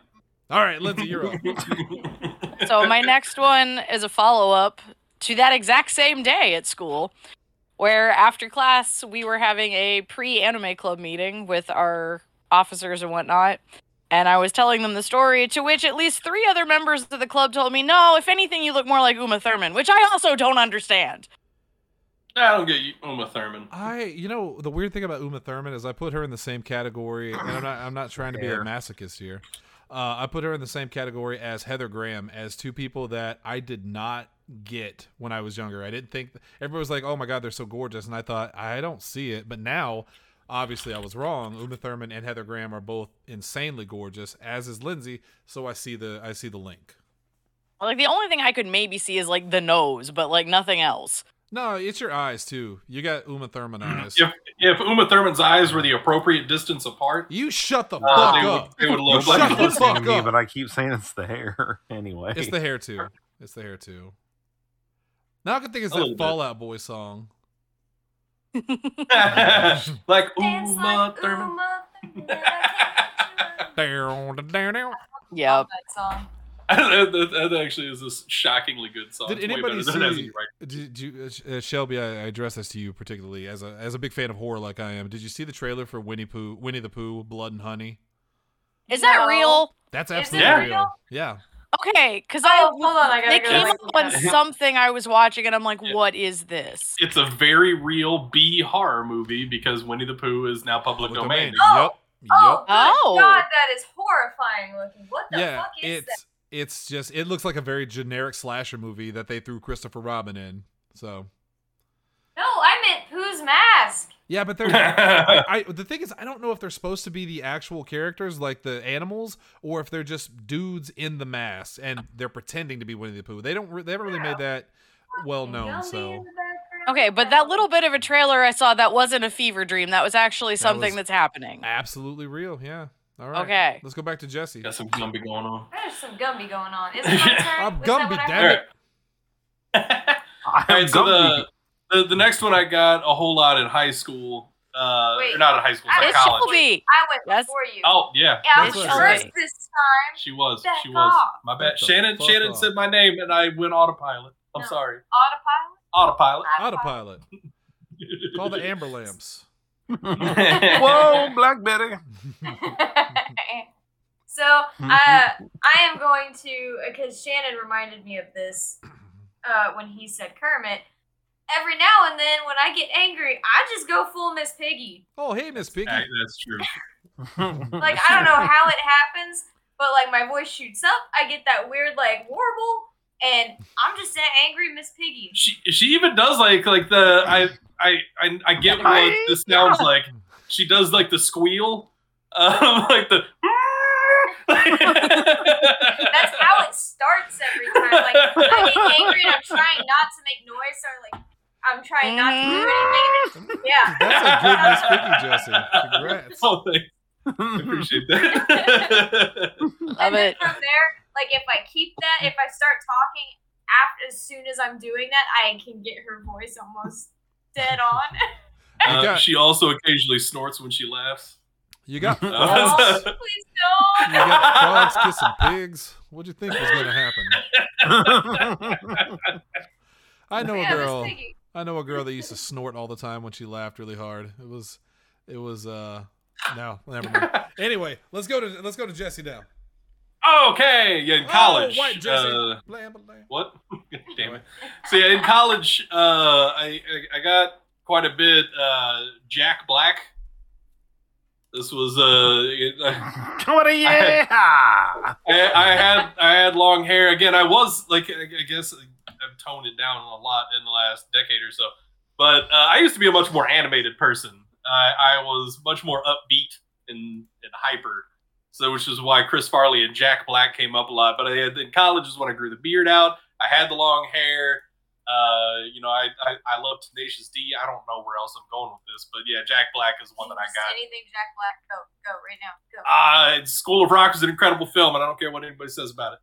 All right, Lindsay, you're up. So my next one is a follow up to that exact same day at school, where after class we were having a pre anime club meeting with our officers and whatnot. And I was telling them the story, to which at least three other members of the club told me, no, if anything, you look more like Uma Thurman, which I also don't understand. I don't get you, Uma Thurman. I, you know, the weird thing about Uma Thurman is I put her in the same category, and I'm not, I'm not trying to be a masochist here. Uh, I put her in the same category as Heather Graham, as two people that I did not get when I was younger. I didn't think everybody was like, "Oh my god, they're so gorgeous," and I thought I don't see it. But now, obviously, I was wrong. Uma Thurman and Heather Graham are both insanely gorgeous, as is Lindsay. So I see the I see the link. Like the only thing I could maybe see is like the nose, but like nothing else. No, it's your eyes too. You got Uma Thurman eyes. If if Uma Thurman's eyes were the appropriate distance apart, You shut the uh, fuck they, would, up. they would Nobody's look Shut like the listening to me, but I keep saying it's the hair anyway. It's the hair too. It's the hair too. Now I can think it's A little that bit. Fall Out Boy song. like Dance Uma like Thurman. Uma Thurman, I can't Down, down, down. Yep. that song. that, that- that actually is a shockingly good song. Did It's anybody better than see- right? Did you, uh, Shelby? I, I address this to you particularly as a as a big fan of horror, like I am. Did you see the trailer for Winnie Pooh, Winnie the Pooh, Blood and Honey? Is that No. real? That's absolutely real. real? Yeah, Okay, because Oh, I hold on, I gotta they go came up at on something I was watching, and I'm like, Yeah. what is this? It's a very real B horror movie because Winnie the Pooh is now public, Public domain. Oh. Yep. Oh, Yep. Oh. God, that is horrifying looking. What the Yeah, fuck is it's that? it's just it looks like a very generic slasher movie that they threw Christopher Robin in. So No, I meant Pooh's mask. Yeah, but they're I, I the thing is I don't know if they're supposed to be the actual characters like the animals or if they're just dudes in the mask and they're pretending to be Winnie the Pooh. They don't re- they haven't really made that well known. So. Okay, but that little bit of a trailer I saw that wasn't a fever dream. That was actually something was- that's happening. absolutely real. Yeah. All right. Okay. Let's go back to Jesse. Got some Gumby going on. There's some Gumby going on. Is it my turn? I'm Was that Gumby, damn it. I All am right, so Gumby. the, the the next one I got a whole lot in high school. Uh, Wait. or not in high school, I sorry, It's was college. Shelby. I went Yes. before you. Oh yeah, yeah, I That's was first said. this time. she was. Back She was. off. My bad. Fuck. Shannon. Shannon off. said my name, and I went autopilot. I'm No. sorry. Autopilot? Autopilot. Autopilot. Call the amber lamps. Whoa, Black Betty. so uh, I am going to because Shannon reminded me of this uh, when he said Kermit. Every now and then, when I get angry, I just go full Miss Piggy. Oh, hey, Miss Piggy. Hey, that's true. Like I don't know how it happens, but like my voice shoots up. I get that weird like warble, and I'm just that angry Miss Piggy. She she even does like like the I I I, I get what this sounds like. She does like the squeal, um, like the. That's how it starts every time. Like I get angry and I'm trying not to make noise, or like I'm trying not to do anything. Yeah. That's a good Miss Piggy, Jesse. Congrats. Oh, thanks. I appreciate that. Love and then it. from there, like if I keep that, if I start talking after as soon as I'm doing that, I can get her voice almost dead on. Uh, Okay. She also occasionally snorts when she laughs. You got Uh, oh, please don't. You got frogs kissing pigs. What'd you think was going to happen? I know a Yeah, Miss girl. Piggy. I know a girl that used to snort all the time when she laughed really hard. It was, it was. uh No, never mind. Anyway, let's go to let's go to Jesse now. okay, yeah, in college. oh, white Jesse. uh, Blam, blam, blam. what? Damn it. So yeah, in college, uh, I, I I got quite a bit. Uh, Jack Black. This was uh, it- what a yeah! I, I had I had long hair again. I was like I I guess I've toned it down a lot in the last decade or so. But uh, I used to be a much more animated person. I, I was much more upbeat and, and hyper. So which is why Chris Farley and Jack Black came up a lot. But I had, in college is when I grew the beard out. I had the long hair. Uh, you know, I, I I love Tenacious D. I don't know where else I'm going with this, but yeah, Jack Black is one that I got. Anything Jack Black, go, go right now, go. Uh, School of Rock is an incredible film, and I don't care what anybody says about it.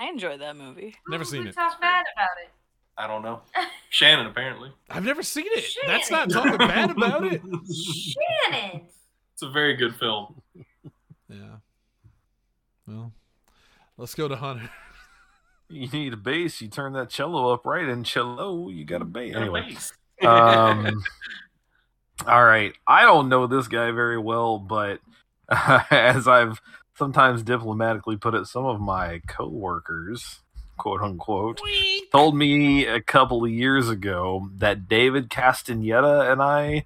I enjoyed that movie. Never Who seen it. Talk bad about it. I don't know. Shannon, apparently. I've never seen it. That's not talking bad about it. Shannon. It's a very good film. Yeah. Well, let's go to Hunter. You need a bass. You turn that cello up right, and cello, you got a bass. Anyway, um, all right. I don't know this guy very well, but as I've sometimes diplomatically put it, some of my coworkers, quote unquote, told me a couple of years ago that David Castaneda and I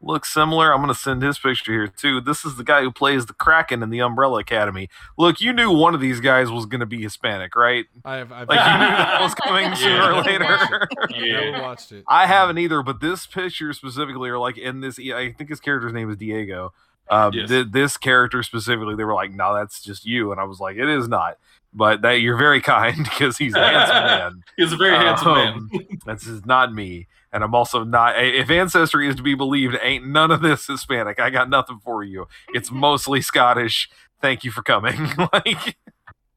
look similar. I'm going to send his picture here too. This is the guy who plays the Kraken in the Umbrella Academy. Look, you knew one of these guys was going to be Hispanic, right? I have. I've, Like you knew that was coming sooner or Yeah. later. I've never watched it. I haven't either, but this picture specifically, or like in this, I think his character's name is Diego. Uh, Yes. thi- this character specifically, they were like, "No, that's just you," and I was like, "It is not." But that you're very kind because he's a handsome man. He's a very handsome man. Um, This is not me, and I'm also not. If ancestry is to be believed, ain't none of this Hispanic. I got nothing for you. It's mostly Scottish. Thank you for coming. like,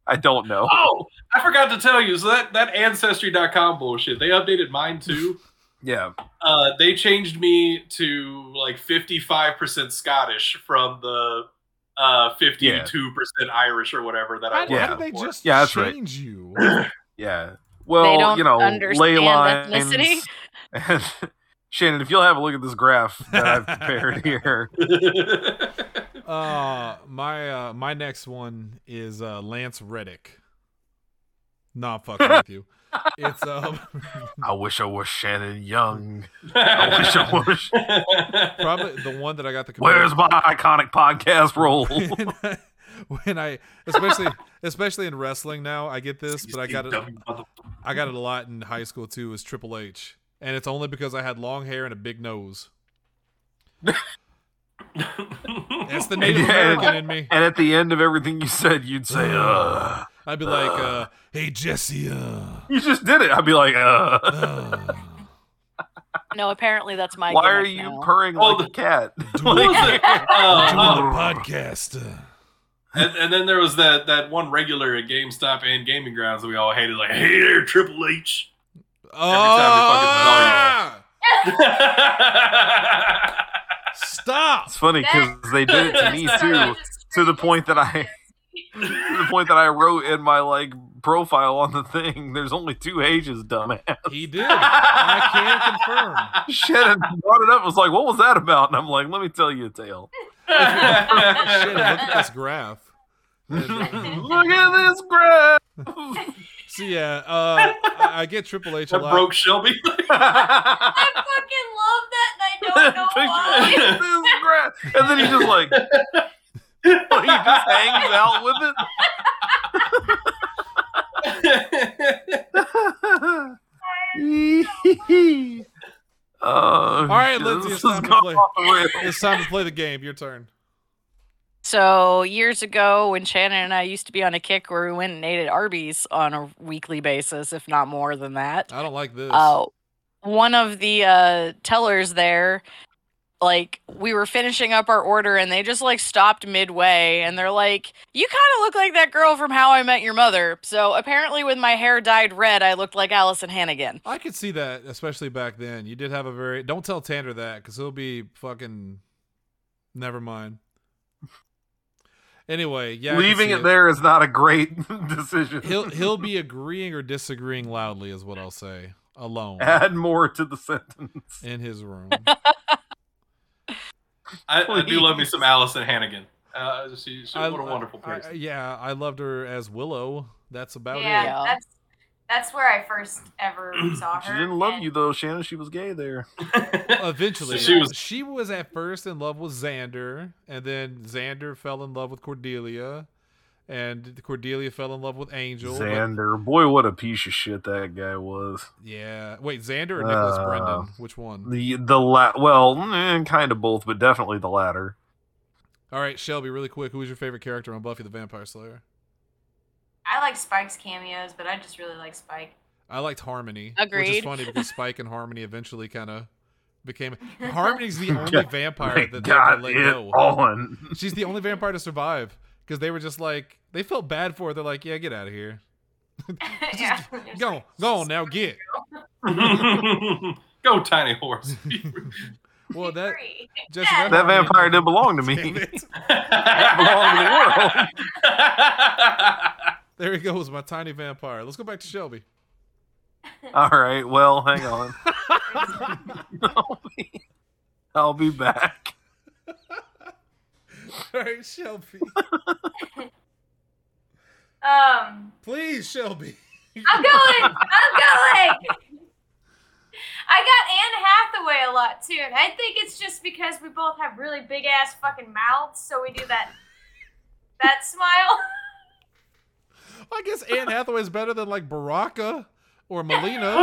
I don't know. Oh, I forgot to tell you. So that that ancestry.com bullshit. They updated mine too. Yeah, Uh, they changed me to like 55% Scottish from the uh 52% Irish or whatever that I How, was. Yeah. how did they before. just Yeah, that's right. you? yeah. Well, don't you know, understand ley lines. ethnicity? And Shannon, if you'll have a look at this graph that I've prepared here. Uh, my uh, my next one is uh, Lance Reddick. Not fucking with you. It's um I wish I was Shannon Young. I wish I was. probably the one that I got the. Where's my iconic podcast role? when I, when I especially especially in wrestling now I get this, but I got it I got it a lot in high school too. Is Triple H, and it's only because I had long hair and a big nose. That's the Native Yeah. American in me. and at the end of everything you said, you'd say, uh. I'd be like, uh, "Hey Jesse, uh, You just did it. I'd be like, uh. uh, No, apparently that's my. Why are you now. purring Oh, like the- a cat? What was it? Uh, doing uh, the podcast." And, and then there was that, that one regular at GameStop and Gaming Grounds that we all hated, like, hey there, Triple H. Ah! Stop! It's funny because they did it to me too, to the point that I, to the point that I wrote in my like profile on the thing. There's only two H's, dumbass. He did. I can't confirm. Shannon brought it up. Was like, what was that about? And I'm like, let me tell you a tale. Shit, look at this graph. And, uh, Look at this graph. so yeah, uh, I, I get Triple H a lot. broke Shelby. I fucking love that, and I don't know why. Picture this graph. And then he's just like, he just hangs out with it. Oh, All right, shit, Lindsay, this it's time to play. the. It's time to play the game. Your turn. So years ago, when Shannon and I used to be on a kick where we went and ate at Arby's on a weekly basis, if not more than that. I don't like this. Uh, one of the uh, tellers there, like we were finishing up our order, and they just like stopped midway, and they're like, "You kind of look like that girl from How I Met Your Mother." So apparently, with my hair dyed red, I looked like Alyson Hannigan. I could see that, especially back then. You did have a very. Don't tell Tanner that, because he'll be fucking. Never mind. Anyway, yeah. Leaving see it there is not a great decision. He'll he'll be agreeing or disagreeing loudly, is what I'll say. Alone add more to the sentence. in his room. I, I do love me some Alyson Hannigan. Uh, she, she, I- what a wonderful I- person. yeah, I loved her as Willow. That's about Yeah, it. Yeah. that's that's where I first ever saw her. She didn't love and- you though, Shannon. She was gay there. Eventually, So she was- she was at first in love with Xander, and then Xander fell in love with Cordelia, and Cordelia fell in love with Angel. but- Xander, boy, what a piece of shit that guy was. yeah. Wait, Xander or Nicholas Uh, Brendon? Which one? The the la- well, eh, kind of both, but definitely the latter. All right, Shelby, really quick. Who was your favorite character on Buffy the Vampire Slayer? I like Spike's cameos, but I just really like Spike. I liked Harmony. Agreed. Which is funny because Spike and Harmony eventually kind of became. Harmony's the only vampire They that they ever let it go. on. She's the only vampire to survive because they were just like they felt bad for it. They're like, yeah, get out of here. yeah. Go, like, go on now, get. Go, tiny horse. Well, that free. Jesse, Yeah. That vampire didn't belong to me. it. belong to the world. There he goes, my tiny vampire. Let's go back to Shelby. All right. Well, hang on. I'll, be, I'll be back. All right, Shelby. Um, Please, Shelby. I'm going. I'm going. I got Anne Hathaway a lot too, and I think it's just because we both have really big ass fucking mouths, so we do that that smile. I guess Anne Hathaway is better than like Baraka or Molina. so-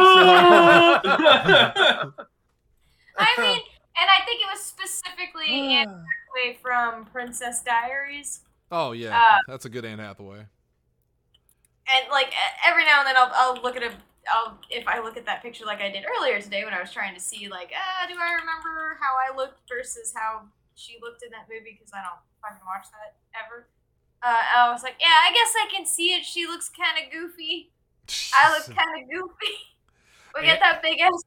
I mean, and I think it was specifically Anne Hathaway from Princess Diaries. Oh yeah, Uh, that's a good Anne Hathaway. And like every now and then, I'll, I'll look at a. I'll if I look at that picture like I did earlier today when I was trying to see like, ah, do I remember how I looked versus how she looked in that movie because I don't fucking watch that ever. Uh, I was like, yeah, I guess I can see it. She looks kind of goofy. I look kind of goofy. We got that big ass.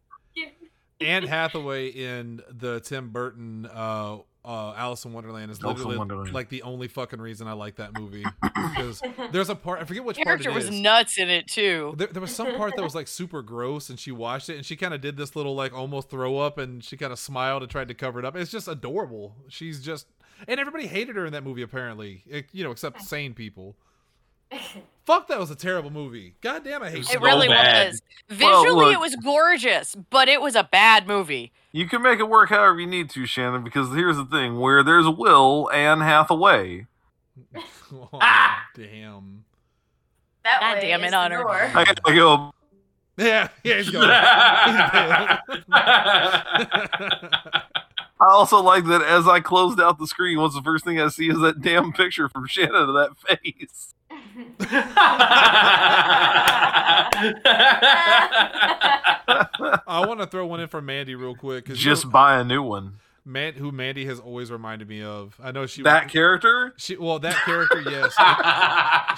Anne Hathaway in the Tim Burton uh, uh, Alice in Wonderland is Alice literally Wonderland. like the only fucking reason I like that movie because there's a part I forget which Character part it was is. nuts in it too. There, there was some part that was like super gross, and she watched it, and she kind of did this little like almost throw up, and she kind of smiled and tried to cover it up. It's just adorable. She's just, and everybody hated her in that movie apparently, it- you know, except sane people. Fuck, that was a terrible movie. God damn, I hate It It so really bad. was. Well, Visually, look- it was gorgeous, but it was a bad movie. You can make it work however you need to, Shannon, because here's the thing where there's Will, Anne Hathaway. oh, ah! damn. That God way damn it, is the Honor. I gotta go. Yeah, yeah, he's going. I also like that as I closed out the screen, what's the first thing I see is that damn picture from Shannon of that face. I want to throw one in for Mandy real quick because Just buy a new one. Man, who Mandy has always reminded me of. I know she That character? She well, that character, yes.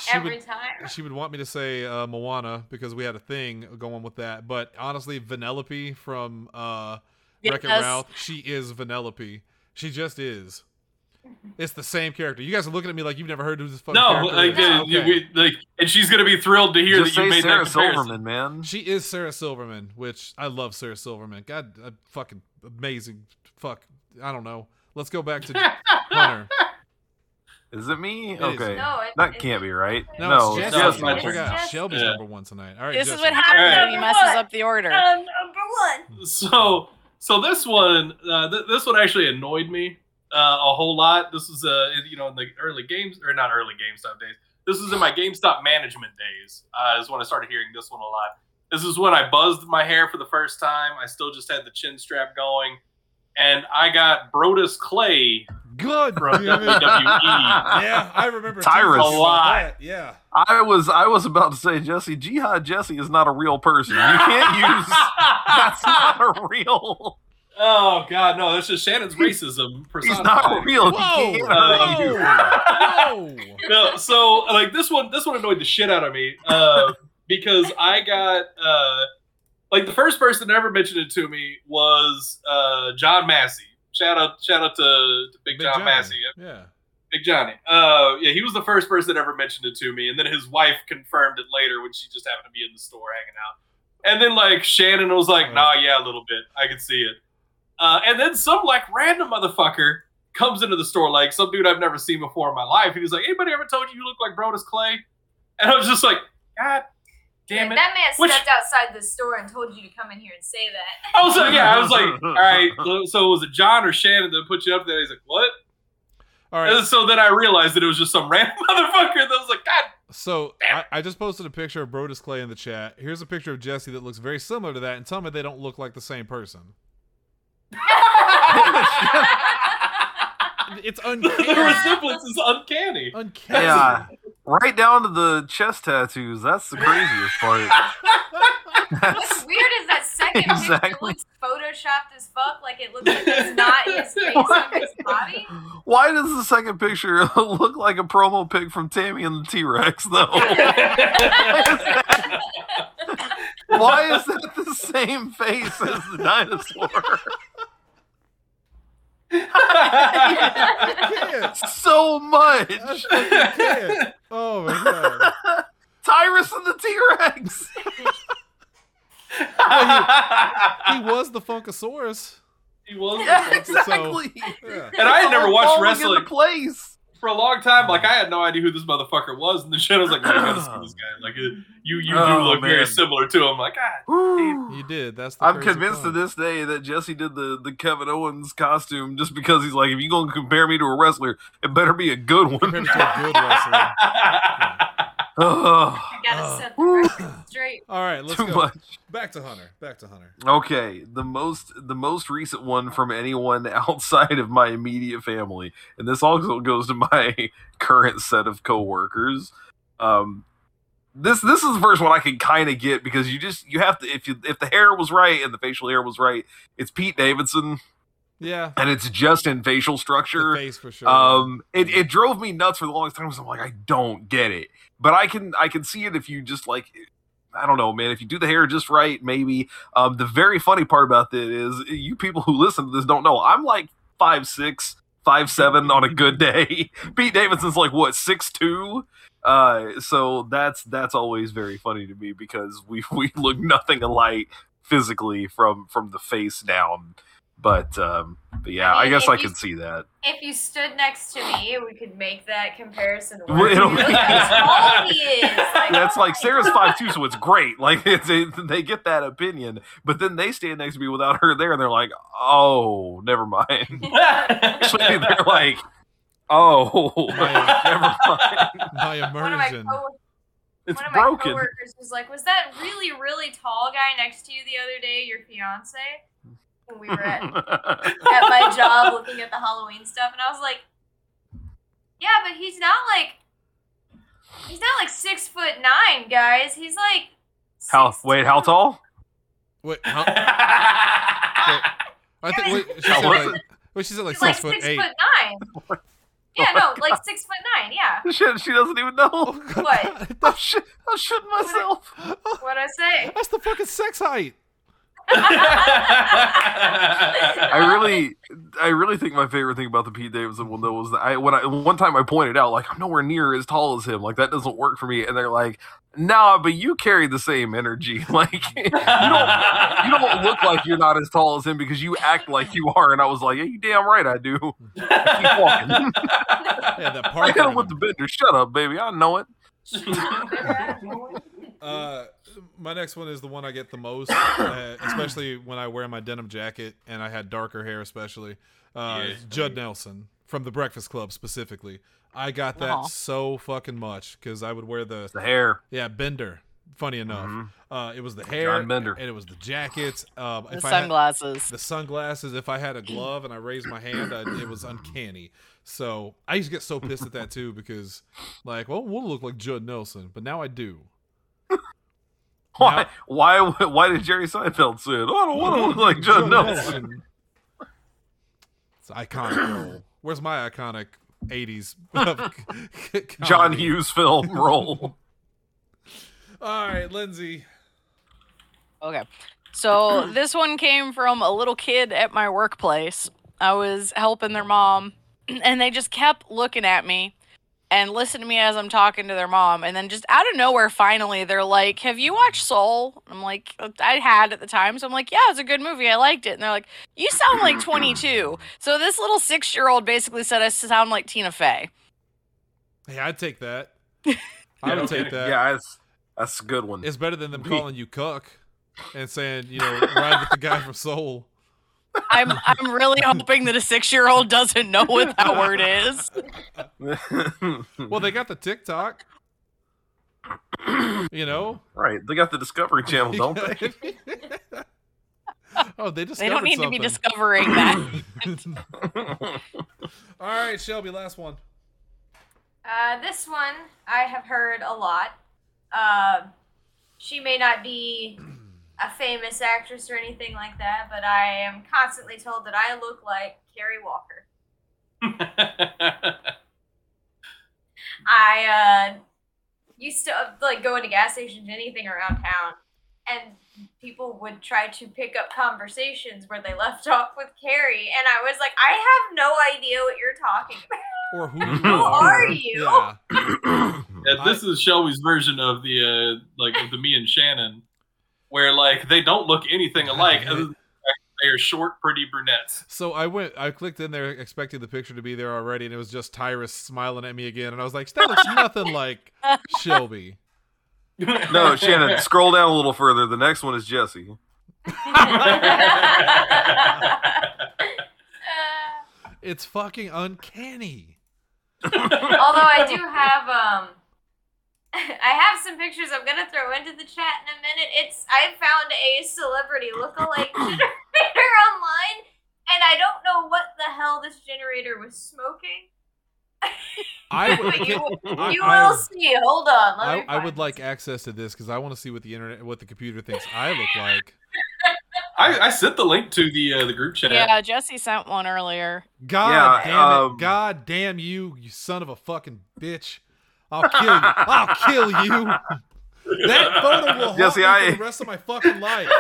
she Every would time. she would want me to say uh, Moana because we had a thing going with that. But honestly, Vanellope from uh, Wreck-It Ralph, she is Vanellope. She just is. It's the same character. You guys are looking at me like you've never heard of this fucking no, character like, is. uh, Okay. we, like, and she's gonna be thrilled to hear Just that you made Sarah that comparison. Silverman, man. She is Sarah Silverman, which I love Sarah Silverman. God, uh, fucking amazing. Fuck, I don't know. Let's go back to Hunter. Is it me? is. Okay. No, it, That it- can't be right. No, No, it's it's Jesse. Jesse. I forgot. Jesse. Shelby's Yeah. number one tonight. All right, This is what happens when he messes one. up the order. Um, number one. So, so this one, uh, th- this one actually annoyed me uh, a whole lot. This was, uh, you know, in the early games or not early GameStop days. This was in my GameStop management days. Uh, is when I started hearing this one a lot. This is when I buzzed my hair for the first time. I still just had the chin strap going, and I got Brodus Clay Good. from. WWE. yeah, I remember Tyrus. A lot. Yeah. I was I was about to say Jesse Jihad Jesse is not a real person. You can't use that's not a real. Oh God, no! That's just Shannon's racism. He's personified. not real. Whoa. He Uh, hurt. Whoa. no, so like this one, this one annoyed the shit out of me uh, because I got uh, like the first person that ever mentioned it to me was uh, John Massey. Shout out, shout out to, to Big, Big John Johnny. Massey, Yeah. Big Johnny. Uh, yeah, he was the first person that ever mentioned it to me, and then his wife confirmed it later when she just happened to be in the store hanging out. And then like Shannon was like, "Nah, yeah, a little bit. I can see it." Uh, and then some like random motherfucker comes into the store, like some dude I've never seen before in my life. And he's like, "Anybody ever told you you look like Brodus Clay?" And I was just like, "God damn it!" That man Which- stepped outside the store and told you to come in here and say that. I was like, "Yeah." I was like, "All right." So was it John or Shannon that put you up there? He's like, "What?" All right. And so then I realized that it was just some random motherfucker that was like, "God." So I, I just posted a picture of Brodus Clay in the chat. Here's a picture of Jesse that looks very similar to that, and tell me they don't look like the same person. It's uncanny. the uncanny. resemblance is uncanny. uncanny. Yeah. Right down to the chest tattoos. That's the craziest part. What's weird is that second picture Exactly. looks photoshopped as fuck. Like it looks like it's not his face on his body. why does the second picture look like a promo pic from Tammy and the T Rex though? Why is that the same face as the dinosaur? Can't. So much. Oh my god. Tyrus and the T Rex. Oh, he was the Funkasaurus. he was. Yeah, exactly. Yeah. And I had never watched Falling wrestling into place. For a long time. Like uh-huh. I had no idea who this motherfucker was, and the shit I was like, "Man, you gotta see this guy. Like you, you Oh, do look very man. similar to him." Like, God, Woo. You did. That's the I'm crazy convinced to this day that Jesse did the, the Kevin Owens costume just because he's like, if you're going to compare me to a wrestler, it better be a good one. to a good wrestler. Ugh, I gotta Ugh. set the record straight. All right, let's too go. much. Back to Hunter. Back to Hunter. Okay, the most the most recent one from anyone outside of my immediate family, and this also goes to my current set of coworkers. Um, this this is the first one I can kind of get because you just you have to if you if the hair was right and the facial hair was right, it's Pete Davidson Yeah. and it's just in facial The structure. face for sure. Um, it, it drove me nuts for the longest time. 'cause I'm like, I don't get it, but I can I can see it if you just like, I don't know, man. If you do the hair just right, maybe. Um, the very funny part about this is you people who listen to this don't know. I'm like five six, five seven on a good day. Pete Davidson's like what six two. Uh, so that's that's always very funny to me because we we look nothing alike physically from from the face down. But um, but yeah, I I, guess I you- can see that. If you stood next to me, we could make that comparison Well, work. it'll- Look how tall he is. Like, That's oh like Sarah's God. five two, so it's great. Like it's it, they get that opinion, but then they stand next to me without her there, and they're like, "Oh, never mind." Actually, they're like, "Oh, My- never mind." My One of my, immersion. It's one of my broken." coworkers was like, "Was that really, really tall guy next to you the other day your fiance?" When we were at, at my job looking at the Halloween stuff, and I was like, "Yeah, but he's not like he's not like six foot nine, guys. He's like how? Wait, how tall? Wait, how, I think wait, she said like, it? wait, she said like He's like six foot six eight. foot nine. Yeah, oh no, like six foot nine. Yeah. Shit, she doesn't even know. What? I'm, shit, I'm shitting myself. What I say? That's the fucking sex height. I really, I really think my favorite thing about the Pete Davidson one though was that I when I one time I pointed out like I'm nowhere near as tall as him, like that doesn't work for me, and they're like, Nah, but you carry the same energy, like you don't you don't look like you're not as tall as him because you act like you are, and I was like, Yeah, you damn right I do. I keep walking. Yeah, that I part. hit him with the bender. Shut up, baby. I know it. Uh, my next one is the one I get the most, uh, especially when I wear my denim jacket and I had darker hair, especially. Uh, Yeah. Judd Nelson from The Breakfast Club specifically. I got that Aw. so fucking much because I would wear the The hair. yeah Bender. Funny enough, Mhm. uh, it was the hair, John Bender. and it was the jackets. Um, The if I had- sunglasses. the sunglasses. If I had a glove and I raised my hand, I, it was uncanny. So I used to get so pissed at that too because, like, well, we'll look like Judd Nelson, but now I do. Why? Why? Why did Jerry Seinfeld say it? Oh, I don't want to look like Judd Nelson. It's iconic role. Where's my iconic '80s John? Hughes film role. All right, Lindsay. Okay. So this one came from a little kid at my workplace. I was helping their mom, and they just kept looking at me and listen to me as I'm talking to their mom. And then just out of nowhere, finally, they're like, Have you watched Soul? I'm like, I had at the time. So I'm like, Yeah, it's a good movie. I liked it. And they're like, You sound like 22. So this little six year old basically said I sound like Tina Fey. Hey, I'd take that. I would take that. Yeah, that's that's a good one. It's better than them calling you cuck and saying, you know, ride with the guy from Soul. I'm I'm really hoping that a six year old doesn't know what that word is. Well, they got the TikTok. You know, right, they got the Discovery Channel, don't they? oh, they just they don't need to be discovering that. All right, Shelby, last one. Uh, this one I have heard a lot. Uh, she may not be a famous actress or anything like that, but I am constantly told that I look like Carrie Walker. I uh, used to uh, like go into gas stations, anything around town, and people would try to pick up conversations where they left off with Carrie, and I was like, I have no idea what you're talking about. Or who, Who are you? Yeah. Yeah, this is Shelby's version of the uh, like of the me and Shannon, where like they don't look anything alike. other than the fact that They are short, pretty brunettes. So I went, I clicked in there expecting the picture to be there already, and it was just Tyrus smiling at me again, and I was like, that looks nothing like Shelby. no, Shannon, scroll down a little further. The next one is Jesse. It's fucking uncanny. although I do have um I have some pictures I'm gonna throw into the chat in a minute. It's I found a celebrity lookalike generator online, and I don't know what the hell this generator was smoking. I would. But you, I- you I- will see. Hold on. Let I, me I find would like access to this because I want to see what the internet, what the computer thinks I look like. I, I sent the link to the uh, the group chat. Yeah, Jesse sent one earlier. God Yeah, damn um, it! God damn you, you son of a fucking bitch! I'll kill you! I'll kill you! That photo will haunt Jesse, me I- for the rest of my fucking life.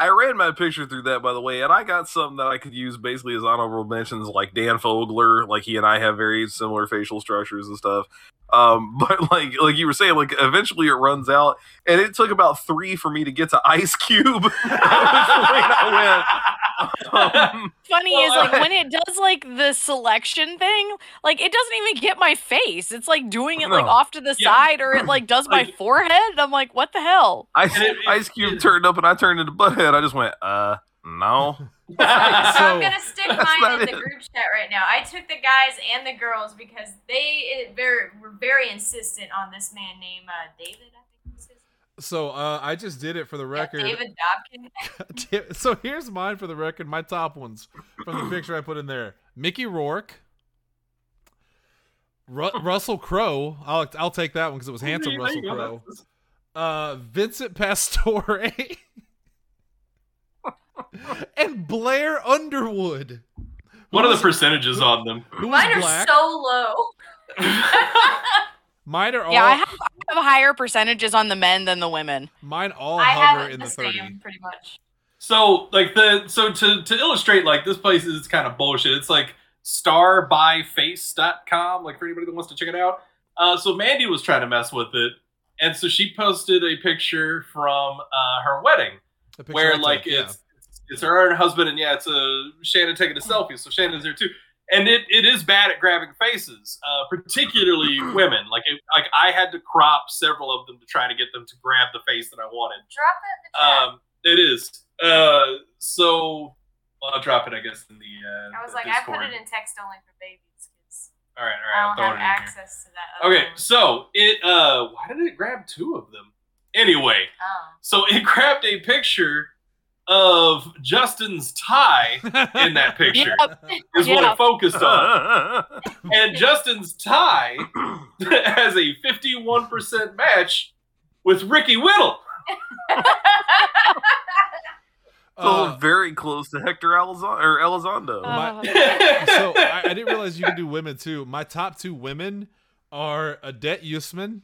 I ran my picture through that, by the way, and I got something that I could use basically as honorable mentions, like Dan Fogler. Like he and I have very similar facial structures and stuff. Um, but like like you were saying, like eventually it runs out, and it took about three for me to get to Ice Cube. that was the lane I went. Um, Funny Well, is like I- when it does like the selection thing, like it doesn't even get my face. It's like doing it like off to the Yeah. side or it like does my Like- forehead. I'm like, what the hell? Ice, it- it- Ice Cube it- turned up, and I turned into Butthead. I just went, uh, no. So I'm gonna stick mine not in the group chat right now. I took the guys and the girls because they very were very insistent on this man named uh, David. I think was his name. So uh, I just did it for the Yeah, record. David Dobkin. so here's mine for the record. My top ones from the picture I put in there: Mickey Rourke, Ru- Russell Crowe. I'll I'll take that one because it was handsome There Russell. Crowe. Uh, Vincent Pastore, and Blair Underwood. What are the percentages on them? Mine are black? so low. Mine are all. Yeah, I have, I have higher percentages on the men than the women. mine all I hover in the, the same, thirty. pretty much. So like the so to to illustrate like this place is kind of bullshit. It's like starbyface.com, like for anybody that wants to check it out. Uh, so Mandy was trying to mess with it, and so she posted a picture from uh, her wedding The picture I where took, like yeah. it's it's her and her husband, and yeah, it's a Shannon taking a selfie. So Shannon's there too, and it, it is bad at grabbing faces, uh, particularly women. Like it, like I had to crop several of them to try to get them to grab the face that I wanted. Drop it in the. Um, it is. Uh, so well, I'll drop it, I guess, in the. Uh, I was the like, I put it in text only for babies because All right, all I right, I'll throw have it in here. access to that. other Okay, one. so it. Uh, why did it grab two of them? Anyway, Oh. so it grabbed a picture of Justin's tie in that picture. Yep. Is what Yeah. it focused on, and Justin's tie has a fifty-one percent match with Ricky Whittle. So Uh, very close to Hector Elizondo or Elizondo. My- Uh, so I, I didn't realize you could do women too. My top two women are Odette Yustman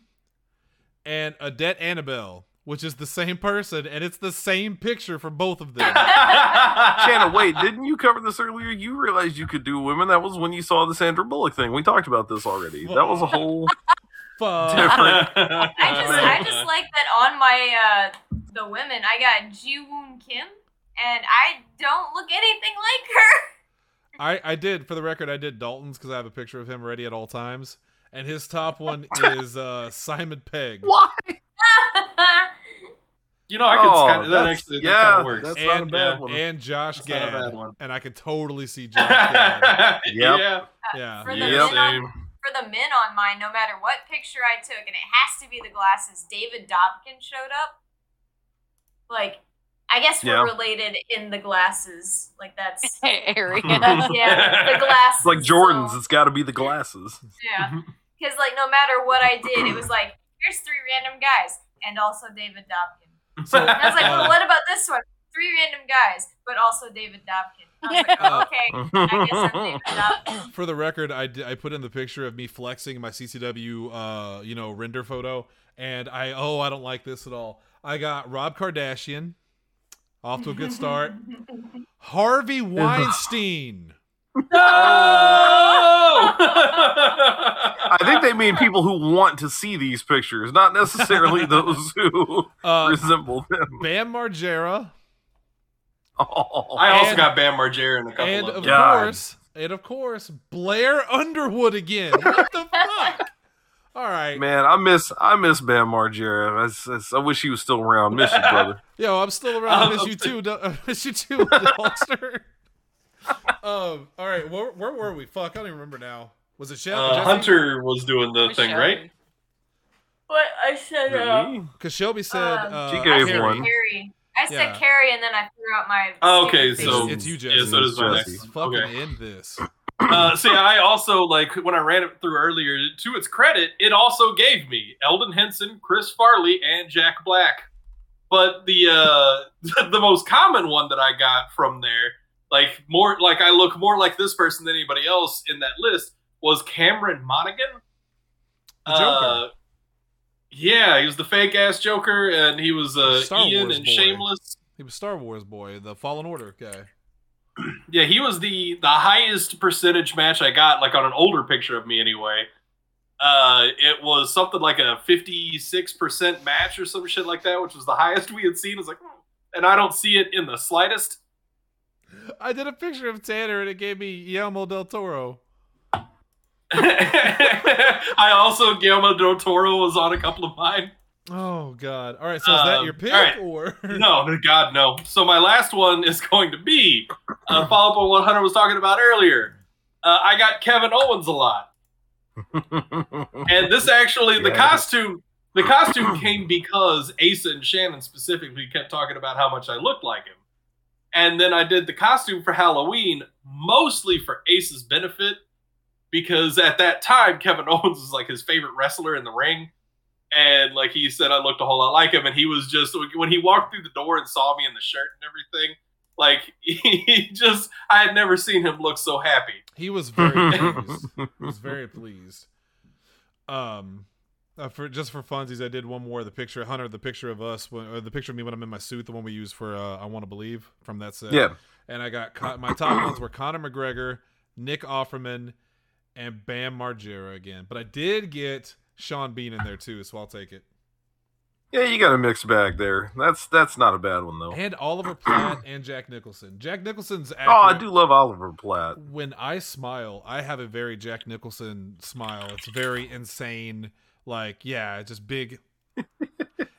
and Odette Annable, which is the same person, and it's the same picture for both of them. Shannon, wait, didn't you cover this earlier? You realized you could do women. That was when you saw the Sandra Bullock thing. We talked about this already. That was a whole Fuck. different. I just, I just like that on my uh, the women. I got Ji Woon Kim, and I don't look anything like her. I, I did, for the record, I did Dalton's because I have a picture of him ready at all times. And his top one is uh, Simon Pegg. Why? You know, I could Oh, kind of that that's- actually that yeah, kind of works. that's not a And, bad uh, one. and Josh That's not a Gad. bad one. And I could totally see Josh Gad. Yep. Yeah. Yeah. for the Yep. men on, for the men on mine, no matter what picture I took, and it has to be the glasses. David Dobkin showed up. Like, I guess we're Yeah. related in the glasses. Like that's area. yeah, the glasses. It's like Jordan's. so- It's got to be the glasses. yeah, because like no matter what I did, it was like here's three random guys, and also David Dobkin. So, And I was like, uh, well, what about this one? Three random guys, but also David Dobkin. Like, oh, okay, I guess I'm David Dobkin. for the record, I, I put in the picture of me flexing my CCW, uh, you know, render photo, and I oh I don't like this at all. I got Rob Kardashian, off to a good start. Harvey Weinstein. No! I think they mean people who want to see these pictures, not necessarily those who Uh, resemble them. Bam Margera, Oh. I also And- got Bam Margera in a couple and of of course, and of course, Blair Underwood again. What the fuck? All right, Man, I miss I miss Bam Margera. That's- that's- I wish he was still around. Miss you, brother. yo, I'm still around. I miss you too. Du- I miss you too, Holster. um, all right, where, where were we? Fuck, I don't even remember now. Was it Shell? Uh, Hunter was doing the Was thing, Shelby. right? What I said, uh, Me? Because Shelby said Um, uh, She gave Carrie. one. Carrie. I said Yeah. Carrie, and then I threw out my. Oh, okay, so face. It's you, Yeah, Jesse. so does my Jesse. next. Fucking Okay. end this. Uh, see, I also like when I ran it through earlier. To its credit, it also gave me Elden Henson, Chris Farley, and Jack Black. But the uh, the most common one that I got from there, like more like I look more like this person than anybody else in that list, was Cameron Monaghan. The Joker. Uh, yeah, he was the fake ass Joker, and he was uh, Star Ian Wars and boy. Shameless. He was Star Wars boy, the Fallen Order guy. Yeah, he was the the highest percentage match I got, like on an older picture of me anyway. Uh, it was something like a fifty six percent match or some shit like that, which was the highest we had seen. Was like, hmm. and I don't see it in the slightest. I did a picture of Tanner and it gave me Guillermo del Toro. I also Guillermo del Toro was on a couple of mine. Oh God! All right, so is that Um, your pick all right. or No, no, God, no. So my last one is going to be a follow up on what Hunter was talking about earlier. Uh, I got Kevin Owens a lot. and this actually the Yes. costume the costume came because Asa and Shannon specifically kept talking about how much I looked like him. And then I did the costume for Halloween mostly for Ace's benefit because at that time Kevin Owens was like his favorite wrestler in the ring. And like he said I looked a whole lot like him and he was just when he walked through the door and saw me in the shirt and everything like he just I had never seen him look so happy. he was very pleased. He was very pleased. Um, uh, for just for funsies, I did one more. The picture, Hunter, the picture of us, when, or the picture of me when I'm in my suit, the one we use for uh, "I Want to Believe" from that set. yeah. and I got Con- my top ones were Conor McGregor, Nick Offerman, and Bam Margera again. But I did get Sean Bean in there too, so I'll take it. Yeah, you got a mixed bag there. That's that's not a bad one though. And Oliver Platt and Jack Nicholson. Jack Nicholson's Oh, I do love Oliver Platt. when I smile, I have a very Jack Nicholson smile. It's very insane. Like, yeah, just big.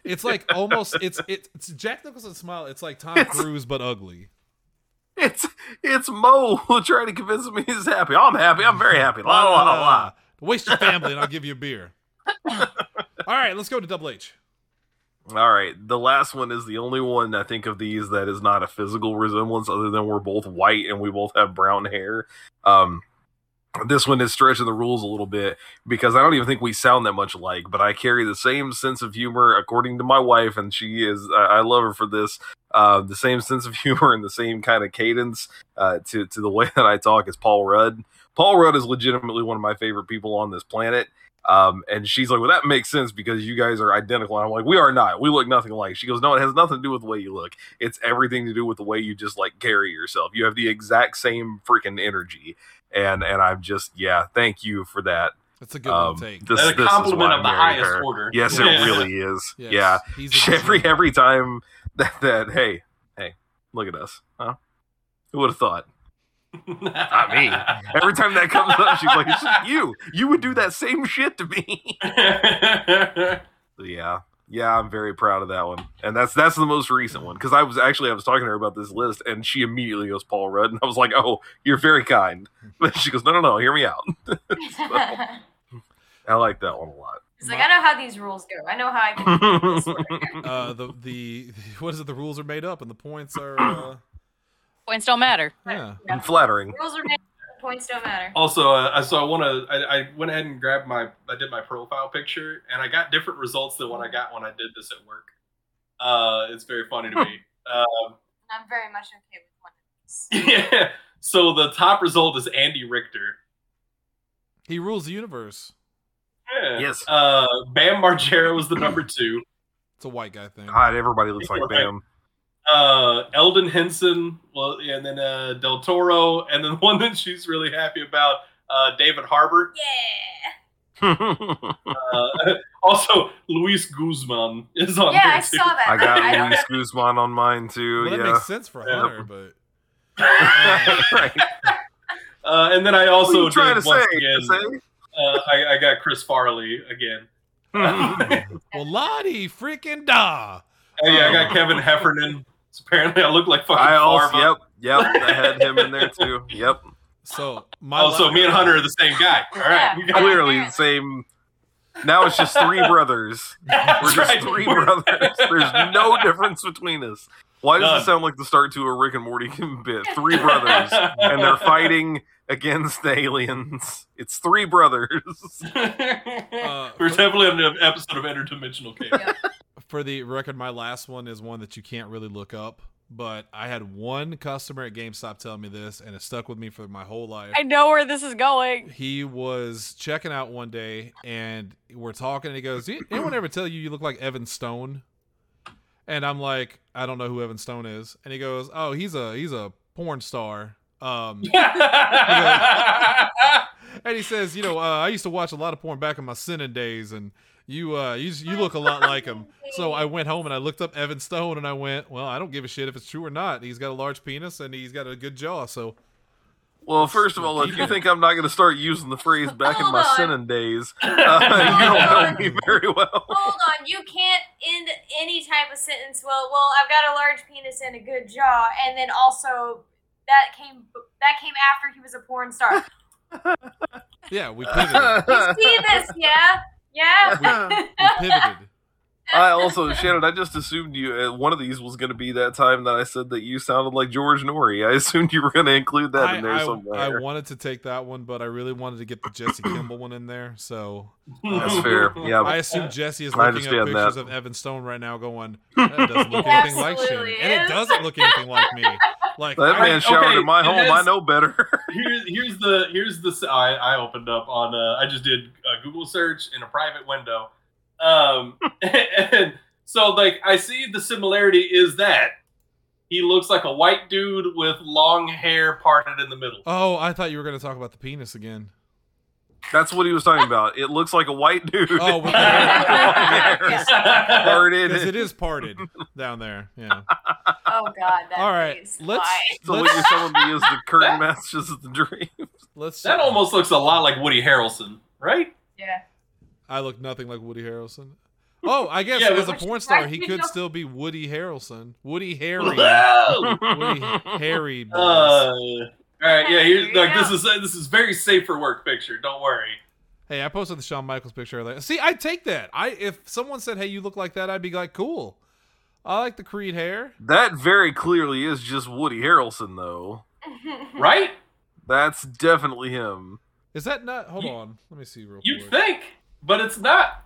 It's like almost it's it's, it's Jack Nicholson's smile. It's like Tom It's- Cruise but ugly. It's it's Mo trying to convince me he's happy. I'm happy. I'm very happy. La la la la. Waste your family and I'll give you a beer. All right, let's go to Double H. All right, the last one is the only one I think of these that is not a physical resemblance, other than we're both white and we both have brown hair. Um, this one is stretching the rules a little bit because I don't even think we sound that much alike, but I carry the same sense of humor, according to my wife, and she is. I, I love her for this. Uh, the same sense of humor and the same kind of cadence uh, to to the way that I talk as Paul Rudd. Paul Rudd is legitimately one of my favorite people on this planet. Um, and she's like, well, that makes sense because you guys are identical. And I'm like, we are not. We look nothing alike. She goes, no, it has nothing to do with the way you look. It's everything to do with the way you just like carry yourself. You have the exact same freaking energy. And and I'm just, yeah, thank you for that. That's a good Um, to take. this- a this is compliment of the highest her. order. Yes, it really is. Yes, Yeah. he's Every good every time that that hey hey look at us, huh? Who would have thought? Not me. Every time that comes up, she's like, "It's just you. You would do that same shit to me." yeah, yeah, I'm very proud of that one, and that's that's the most recent one because I was actually I was talking to her about this list, and she immediately goes Paul Rudd, and I was like, "Oh, you're very kind," but she goes, "No, no, no, hear me out." I like that one a lot. He's like, I know how these rules go. I know how I can do this one. uh, the the what is it? The rules are made up and the points are uh, Points don't matter. yeah. Yeah. Flattering. Rules are made. Points don't matter. Also, uh, so I want to. I, I went ahead and grabbed my. I did my profile picture, and I got different results than what I got when I did this at work. Uh, it's very funny to me. Um, I'm very much okay with one of these. yeah. So the top result is Andy Richter. He rules the universe. Yeah. Yes. Uh, Bam Margera was the number two. It's a white guy thing. God, everybody looks like Bam. Uh, Elden Henson, well, and then uh, Del Toro, and then the one that she's really happy about, uh, David Harbour. Yeah. Uh, also, Luis Guzman is on Yeah, there I too. saw that. I got don't- Luis Guzman on mine too. Well, that yeah. makes sense for Yeah. Hunter, but right. Uh, and then I What also are you trying did to once say? again. Say? Uh, I, I got Chris Farley again. well, Lottie freaking da. Oh yeah, I got Kevin Heffernan. So apparently, I look like fucking I also, yep, yep. I had him in there too. Yep. So my Oh, so me and Hunter are the same guy. All right, Yeah. we got Clearly the same. Now it's just three brothers. We're just right. three We're- brothers. There's no difference between us. Why does None. it sound like the start to a Rick and Morty bit? Three brothers, and they're fighting against the aliens. It's three brothers. Uh, We're definitely on an episode of Interdimensional Chaos. For the record, my last one is one that you can't really look up. But I had one customer at GameStop tell me this, and it stuck with me for my whole life. I know where this is going. he was checking out one day and we're talking and he goes anyone ever tell you you look like evan stone and i'm like i don't know who evan stone is and he goes oh he's a he's a porn star um and he says you know uh, i used to watch a lot of porn back in my sinning days and you uh you, you look a lot like him. So i went home and i looked up evan stone and i went well i don't give a shit if it's true or not. He's got a large penis and he's got a good jaw so. Well, first of all, if you think I'm not going to start using the phrase "back in my on. sinning days," uh, you don't know me very well. Hold on, you can't end any type of sentence. Well, well, I've got a large penis and a good jaw, and then also that came that came after he was a porn star. yeah we pivoted. You see this, yeah, yeah. we pivoted I also, Shannon, I just assumed you. Uh, one of these was going to be that time that I said that you sounded like George Noory. I assumed you were going to include that I, in there I- somewhere. I wanted to take that one, but I really wanted to get the Jesse Kimball one in there. So That's fair. Yeah, I assume Jesse is looking at pictures that. of Evan Stone right now, going, "That doesn't look anything like Shannon," Absolutely and it doesn't look anything like me. Like that I- man showered okay, in my home. is- I know better. here's here's the here's the I, I opened up on uh, I just did a Google search in a private window, um, and so like I see the similarity is that he looks like a white dude with long hair parted in the middle. Oh, I thought you were going to talk about the penis again. That's what he was talking about. It looks like a white dude. Oh, with the Parted. Because it is parted down there. Yeah. Oh God, that All right, face. let's- Why? So what let's- you're telling me is the curtain matches the dream. Let's. that almost looks a lot like Woody Harrelson, right? Yeah. I look nothing like Woody Harrelson. Oh, I guess Yeah, as a porn star, he could no. still be Woody Harrelson. Woody Harry. Woody Harry. Uh, all right, yeah. Here's There you like this is uh, this is very safe for work picture. Don't worry. Hey, I posted the Shawn Michaels picture earlier. See, I'd take that. I if someone said, "Hey, you look like that," I'd be like, "Cool." I like the Creed hair. That very clearly is just Woody Harrelson, though. Right? That's definitely him. Is that not? Hold You- on, let me see real You'd quick. think, but it's not.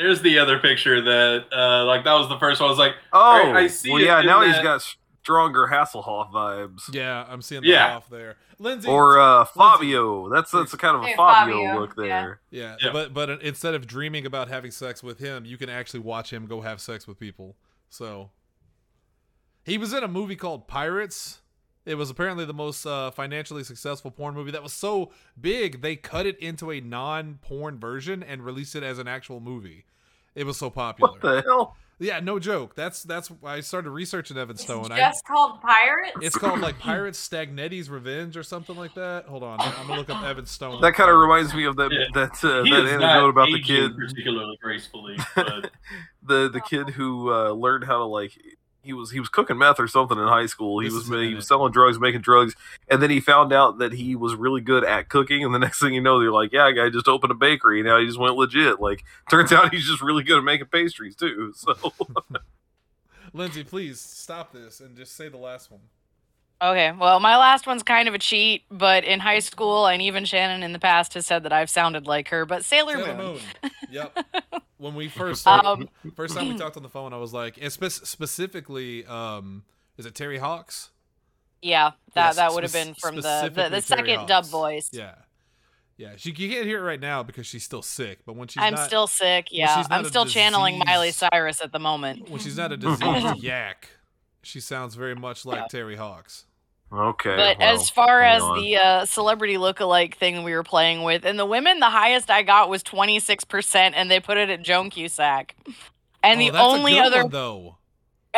There's the other picture that, uh, like, that was the first one. I was like, Oh, Right, I see well, yeah. in Now he's got stronger Hasselhoff vibes. Yeah, I'm seeing the Yeah. off there. Lindsay Or uh, Lindsay- Fabio. That's that's a kind of a Hey, Fabio, Fabio, look yeah. there. Yeah, Yeah. but but instead of dreaming about having sex with him, you can actually watch him go have sex with people. So he was in a movie called Pirates. It was apparently the most uh, financially successful porn movie that was so big they cut it into a non-porn version and released it as an actual movie. It was so popular. What the hell? Yeah, no joke. That's that's I started researching Evan It's Stone. I, just called Pirates. it's called like Pirates Stagnetti's Revenge or something like that. Hold on, I'm gonna look up Evan Stone. That kind of reminds me of that Yeah. that uh, he that is anecdote about the aging kid particularly gracefully. But the the kid who uh, learned how to like he was he was cooking meth or something in high school. He This was he was selling drugs, making drugs, and then he found out that he was really good at cooking. And the next thing you know, they're like, "Yeah, guy just opened a bakery. Now he just went legit." Like, turns out he's just really good at making pastries too. So Lindsay, please stop this and just say the last one. Okay, well, my last one's kind of a cheat, but in high school, and even Shannon in the past has said that I've sounded like her, but Sailor, Sailor Moon. Moon. Yep. When we first Um, first time we talked on the phone, I was like, and spe- specifically, um, is it Terri Hawkes? Yeah, that Yes, that would have spec- been from the the, the second dub voice. Yeah, yeah. She you can't hear it right now because she's still sick. But when she's I'm not, still sick. Yeah, I'm still channeling Miley Cyrus at the moment. when she's not a diseased yak, she sounds very much like Terri Hawkes. Okay, But well, as far as on. the uh, celebrity lookalike thing we were playing with, and the women, the highest I got was 26%, and they put it at Joan Cusack. And Oh, the that's a only good other one, though.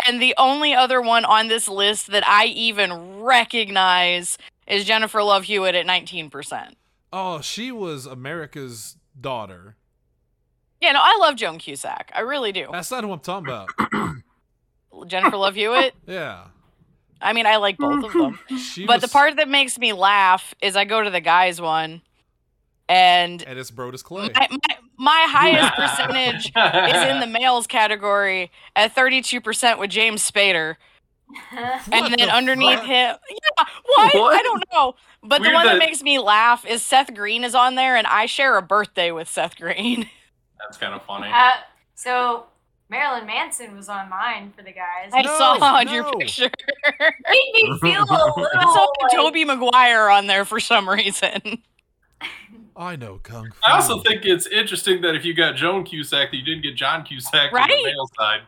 and the only other one on this list that I even recognize is Jennifer Love Hewitt at 19%. Oh, she was America's daughter. Yeah, no, I love Joan Cusack. I really do. That's not who I'm talking about. Jennifer Love Hewitt. Yeah. I mean, I like both of them. She but the part that makes me laugh is I go to the guys one, and and it's Brodus Clay. my, my, my highest percentage is in the males category at 32% with James Spader. What and then the underneath fuck? him, yeah, what? What? I don't know. But the one that that- makes me laugh is Seth Green is on there, and I share a birthday with Seth Green. That's kind of funny. Uh, so Marilyn Manson was on mine for the guys. I No, saw on your picture. made me feel a little. I saw like- Tobey Maguire on there for some reason. I know kung fu. I also think it's interesting that if you got Joan Cusack, that you didn't get John Cusack on the male side.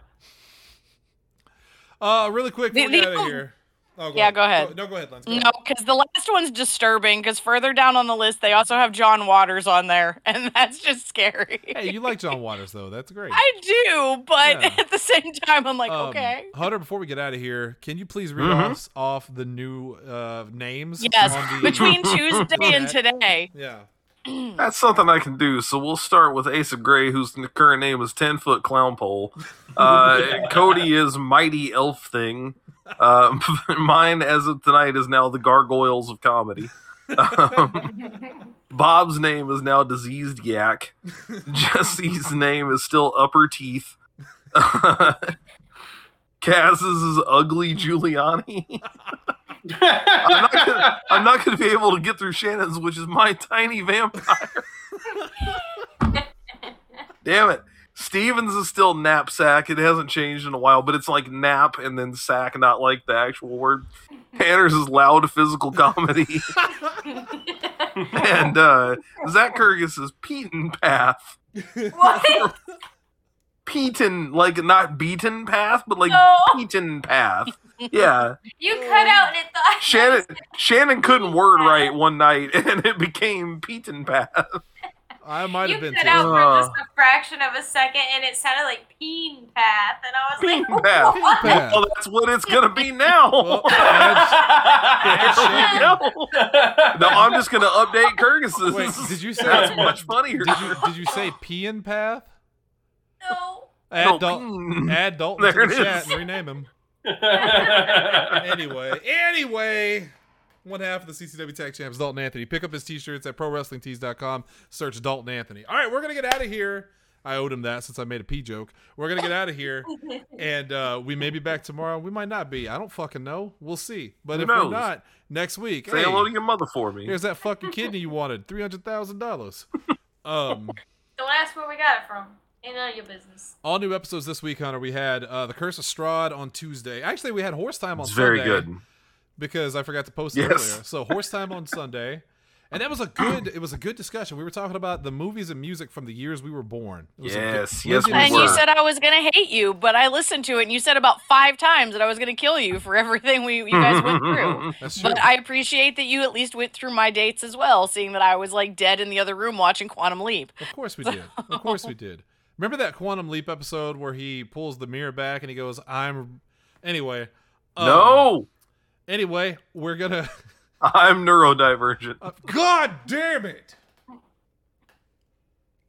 Uh, really quick before The- we the- get out of here. Oh, Yeah, go ahead. no, go ahead, Lens. Go No, because the last one's disturbing. Because further down on the list, they also have John Waters on there, and that's just scary. Hey, you like John Waters though? That's great. I do, but Yeah. at the same time, I'm like, Um, okay. Hunter, before we get out of here, can you please read Mhm. off, off the new uh, names? Yes, the- between Tuesday and today. Yeah. That's something I can do. So we'll start with Ace of Gray, whose current name is Ten Foot Clown Pole. Uh, Cody is Mighty Elf Thing. Uh, mine, as of tonight, is now the Gargoyles of Comedy. Um, Bob's name is now Diseased Yak. Jesse's name is still Upper Teeth. Kaz's is Ugly Giuliani. I'm not, gonna, I'm not gonna be able to get through Shannon's, which is my tiny vampire. Damn it. Stevens is still knapsack. It hasn't changed in a while, but it's like nap and then sack, not like the actual word. Tanner's is loud physical comedy. and uh, Zach Kurgis is Peaton Path. what? Peaton, like not beaten path, but like No. Peaton Path. Yeah. You cut out and it thought. Shannon Shannon couldn't word right one night and it became Peaton Path. I might You have been cut too. out for Uh. just a fraction of a second, and it sounded like peen path, and I was Peen like, path. what? Path. Well, that's what it's gonna be now. Well, add- There we go. no, I'm just gonna update Kurgis's. Wait, did you say that's much funnier? Did you did you say peen path? No. Add, No, Dal- peen. add Dalton There to the chat is. and rename him. Anyway, anyway, one half of the CCW Tag Champs, Dalton Anthony. Pick up his t-shirts at ProWrestlingTees.com. Search Dalton Anthony. All right, we're gonna get out of here. I owed him that since I made a pee joke. We're gonna get out of here, and uh, we may be back tomorrow. We might not be. I don't fucking know. We'll see. But Who if knows? we're not, next week. Say hey, hello to your mother for me. Here's that fucking kidney you wanted. Three hundred thousand dollars. Um Don't ask where we got it from. Ain't none of your business. all new episodes this week, Hunter. We had uh The Curse of Strahd on Tuesday. Actually, we had Horse Time on Sunday. It's very Sunday good. because I forgot to post it Yes. earlier. So Horse Time on Sunday. And that was a good it was a good discussion. We were talking about the movies and music from the years we were born. It was a good- Yes, yes, we was- And you said I was gonna hate you, but I listened to it, and you said about five times that I was gonna kill you for everything we you guys went through. That's true. But I appreciate that you at least went through my dates as well, seeing that I was like dead in the other room watching Quantum Leap. Of course we did. Of course we did. Remember that Quantum Leap episode where he pulls the mirror back and he goes, "I'm." Anyway. um, no, Anyway, we're gonna. I'm neurodivergent. Uh, God damn it!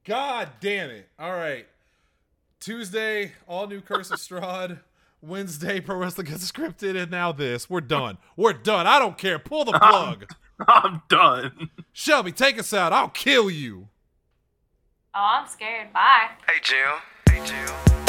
God damn it! All right. Tuesday, all new Curse of Strahd. Wednesday, Pro Wrestling Gets Scripted, and now this. We're done. We're done. I don't care. Pull the plug. I'm done. Shelby, take us out. I'll kill you. Oh, I'm scared. Bye. Hey Jill. Hey Jill.